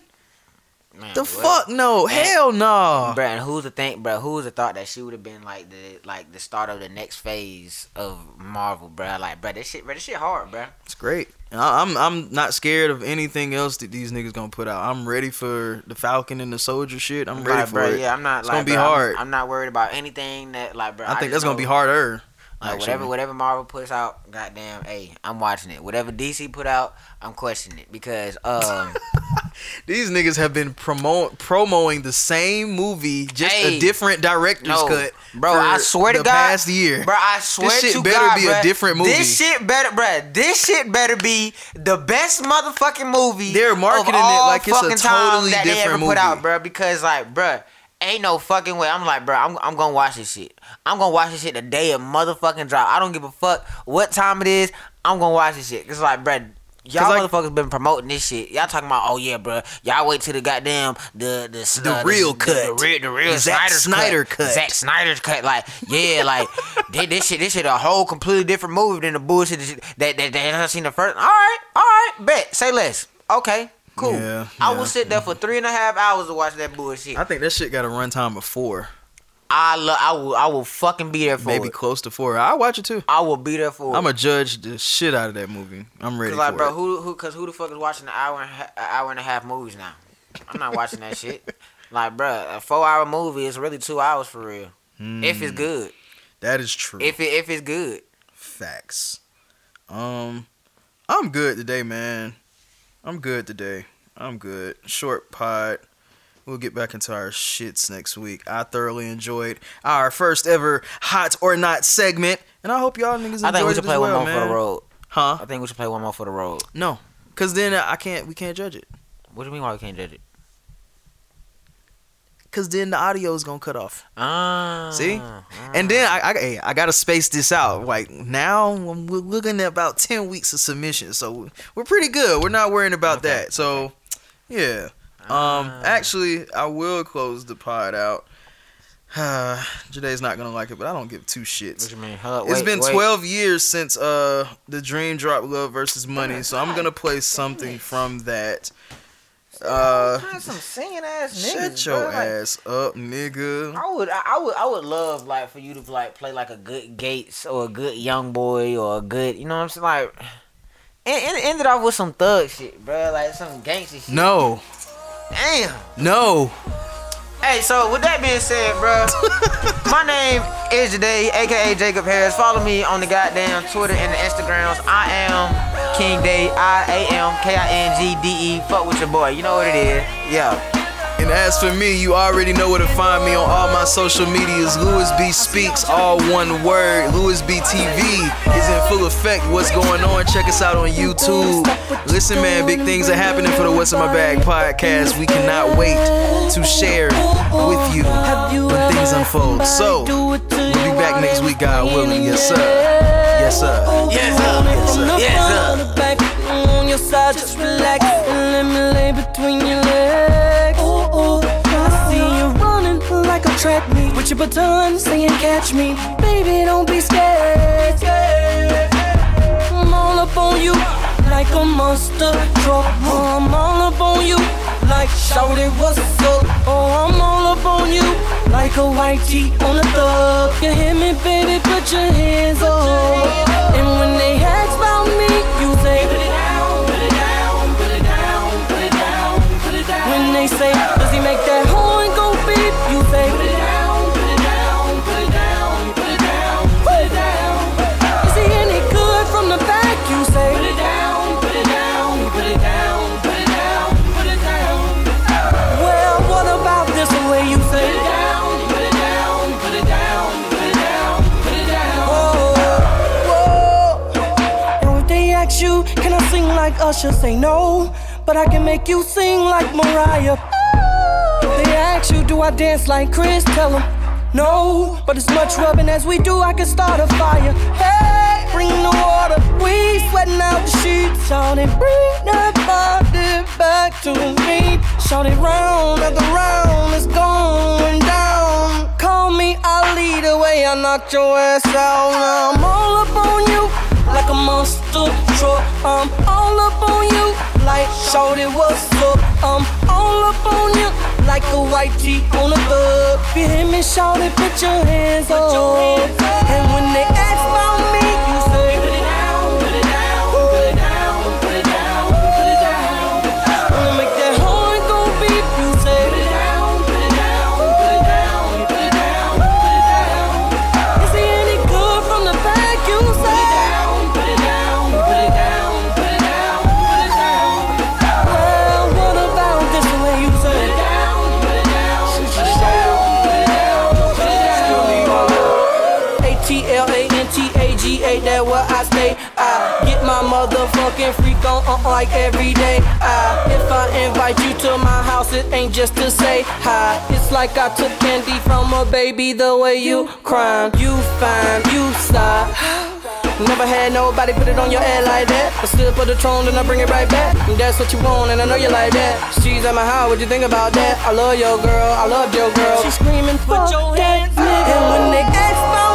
B: Man,
A: The
B: what?
A: fuck no, hell no.
B: bro. and who's the think, bro? Who's the thought that she would have been like the like the start of the next phase of Marvel, bro? Like, bro, this shit, bro, this shit hard, bro.
A: It's great. I- I'm I'm not scared of anything else that these niggas gonna put out. I'm ready for the Falcon and the Soldier shit. I'm ready
B: Like,
A: for
B: bruh,
A: it.
B: Yeah, I'm not.
A: It's
B: like,
A: gonna be
B: bruh, I'm-
A: hard.
B: I'm, not worried about anything that like, bruh.
A: I think
B: just
A: that's gonna be harder.
B: Like
A: actually.
B: whatever whatever Marvel puts out, goddamn, hey, I'm watching it. Whatever DC put out, I'm questioning it because um
A: These niggas have been promo promoting the same movie, just
B: Hey,
A: a different director's
B: no,
A: cut.
B: bro. I swear to God,
A: past year.
B: bro. I swear
A: this shit
B: to
A: better
B: God,
A: be a different movie.
B: This shit better, bro. This shit better be the best motherfucking movie.
A: They're marketing it like it's a totally
B: that they ever
A: different
B: put out,
A: movie.
B: bro. Because like, bro. Ain't no fucking way. I'm like, bro, I'm, I'm gonna watch this shit. I'm gonna watch this shit the day of motherfucking drop. I don't give a fuck what time it is. I'm gonna watch this shit. Cause like, bro, y'all
A: like-
B: motherfuckers been promoting this shit. Y'all talking about, oh yeah, bro. Y'all wait till the goddamn the the
A: The
B: uh,
A: real
B: the,
A: cut.
B: the, real the real
A: Zack
B: Snyder's
A: Snyder
B: cut.
A: cut.
B: Zack Snyder's cut. Like, yeah, like they, this shit, this shit, a whole completely different movie than the bullshit that that, that, that I seen the first. All right, all right, bet. Say less. Okay, cool.
A: Yeah,
B: I
A: yeah.
B: will sit there for three and a half hours to watch that bullshit.
A: I think that shit got a runtime of four,
B: I love. I will. I will fucking be there for
A: maybe
B: it.
A: close to four. I watch it too.
B: I will be there for.
A: I'm
B: it.
A: a judge the shit out of that movie. I'm ready
B: Cause like,
A: for
B: bro,
A: it.
B: who who? Cause who the fuck is watching an hour and a, hour and a half movies now? I'm not watching that shit. Like, bro, a four hour movie is really two hours for real. If it's
A: Mm,
B: good.
A: that is true.
B: If it if it's good.
A: Facts. Um, I'm good today, man. I'm good today. I'm good. Short pod. We'll get back into our shits next week. I thoroughly enjoyed our first ever hot or not segment, and I hope y'all niggas enjoyed
B: I think we should play
A: well,
B: one more
A: man.
B: for the road.
A: Huh?
B: I think we should play one more for the road.
A: No, cause then I can't. We can't judge it.
B: What do you mean why we can't judge it?
A: Cause then the audio is gonna cut off.
B: Ah.
A: See? And then I, I, I gotta space this out. Like now, we're looking at about ten weeks of submission, so we're pretty good. We're not worrying about that. So, yeah. Um, actually, I will close the pod out. Jaday's not gonna like it, but I don't give two shits.
B: What you mean? Hold
A: It's
B: wait,
A: been
B: wait.
A: 12 years since uh the Dream Drop Love versus Money, so I'm gonna play something from that. Uh,
B: some singing ass niggas.
A: shut your
B: bro. Like,
A: ass up, nigga.
B: I would, I would, I would love like for you to like play like a good Gates or a good Young Boy or a good, you know what I'm saying? Like, end it off with some thug shit, bro. Like some gangster shit.
A: No,
B: Damn.
A: no.
B: Hey, so with that being said, bro, my name is Jade, aka Jacob Harris. Follow me on the goddamn Twitter and the Instagrams. I am King Day. I A M K I N G D E. Fuck with your boy. You know what it is. Yeah.
A: And as for me, you already know where to find me on all my social medias. Louis B Speaks, all one word. Louis B TV is in full effect. What's going on? Check us out on YouTube. Listen, man, big things are happening for the What's in My Bag podcast. We cannot wait to share with you when things unfold. So, we'll be back next week, God willing. Yes, sir. Yes, sir.
B: Yes, sir.
A: Yes, sir.
B: Yes, sir.
H: on your side, just relax and let me lay between your legs. Track meet with your baton, saying catch me, baby, don't be scared. I'm all up on you like a monster truck. Oh, I'm all up on you like shout it what's up. Oh, I'm all up on you like a white tee on a thug. You hear me, baby? Put your hands up. And when they ask about me, you say like Usher? Say no, but I can make you sing like Mariah. They ask you, do I dance like Chris? Tell them no, but as much rubbing as we do, I can start a fire. Hey, bring the water, we sweating out the sheets. Shout it, bring that body back to me. Shout it round after round, it's going down. Call me Ali, the way I knocked your ass out. Now I'm all up on you like a monster truck. I'm all up on you like shout it what's up. I'm all up on you like a white tee on a bug. If you hear me shout it, put your hands up. And when you crying. You fine, you sigh. Never had nobody put it on your head like that. I still put the throne, then I bring it right back. And that's what you want, and I know you like that. She's at my house, what you think about that? I love your girl, I love your girl. She's screaming, put your hands up. And when they ask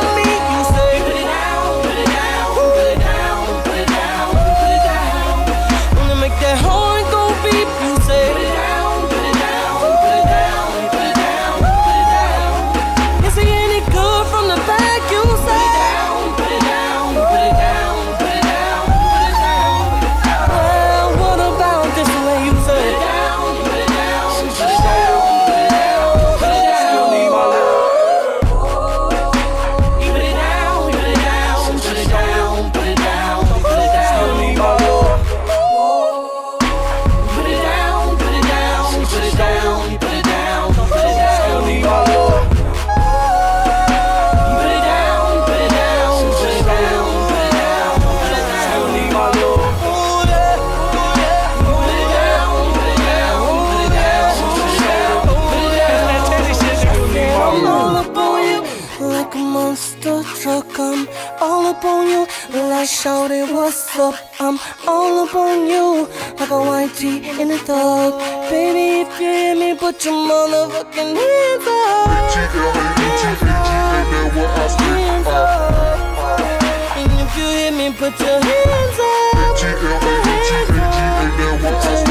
H: a thug Baby, if you hear me, put your motherfucking hands up. Hands up And if you hear me, put your hands up. Hands up.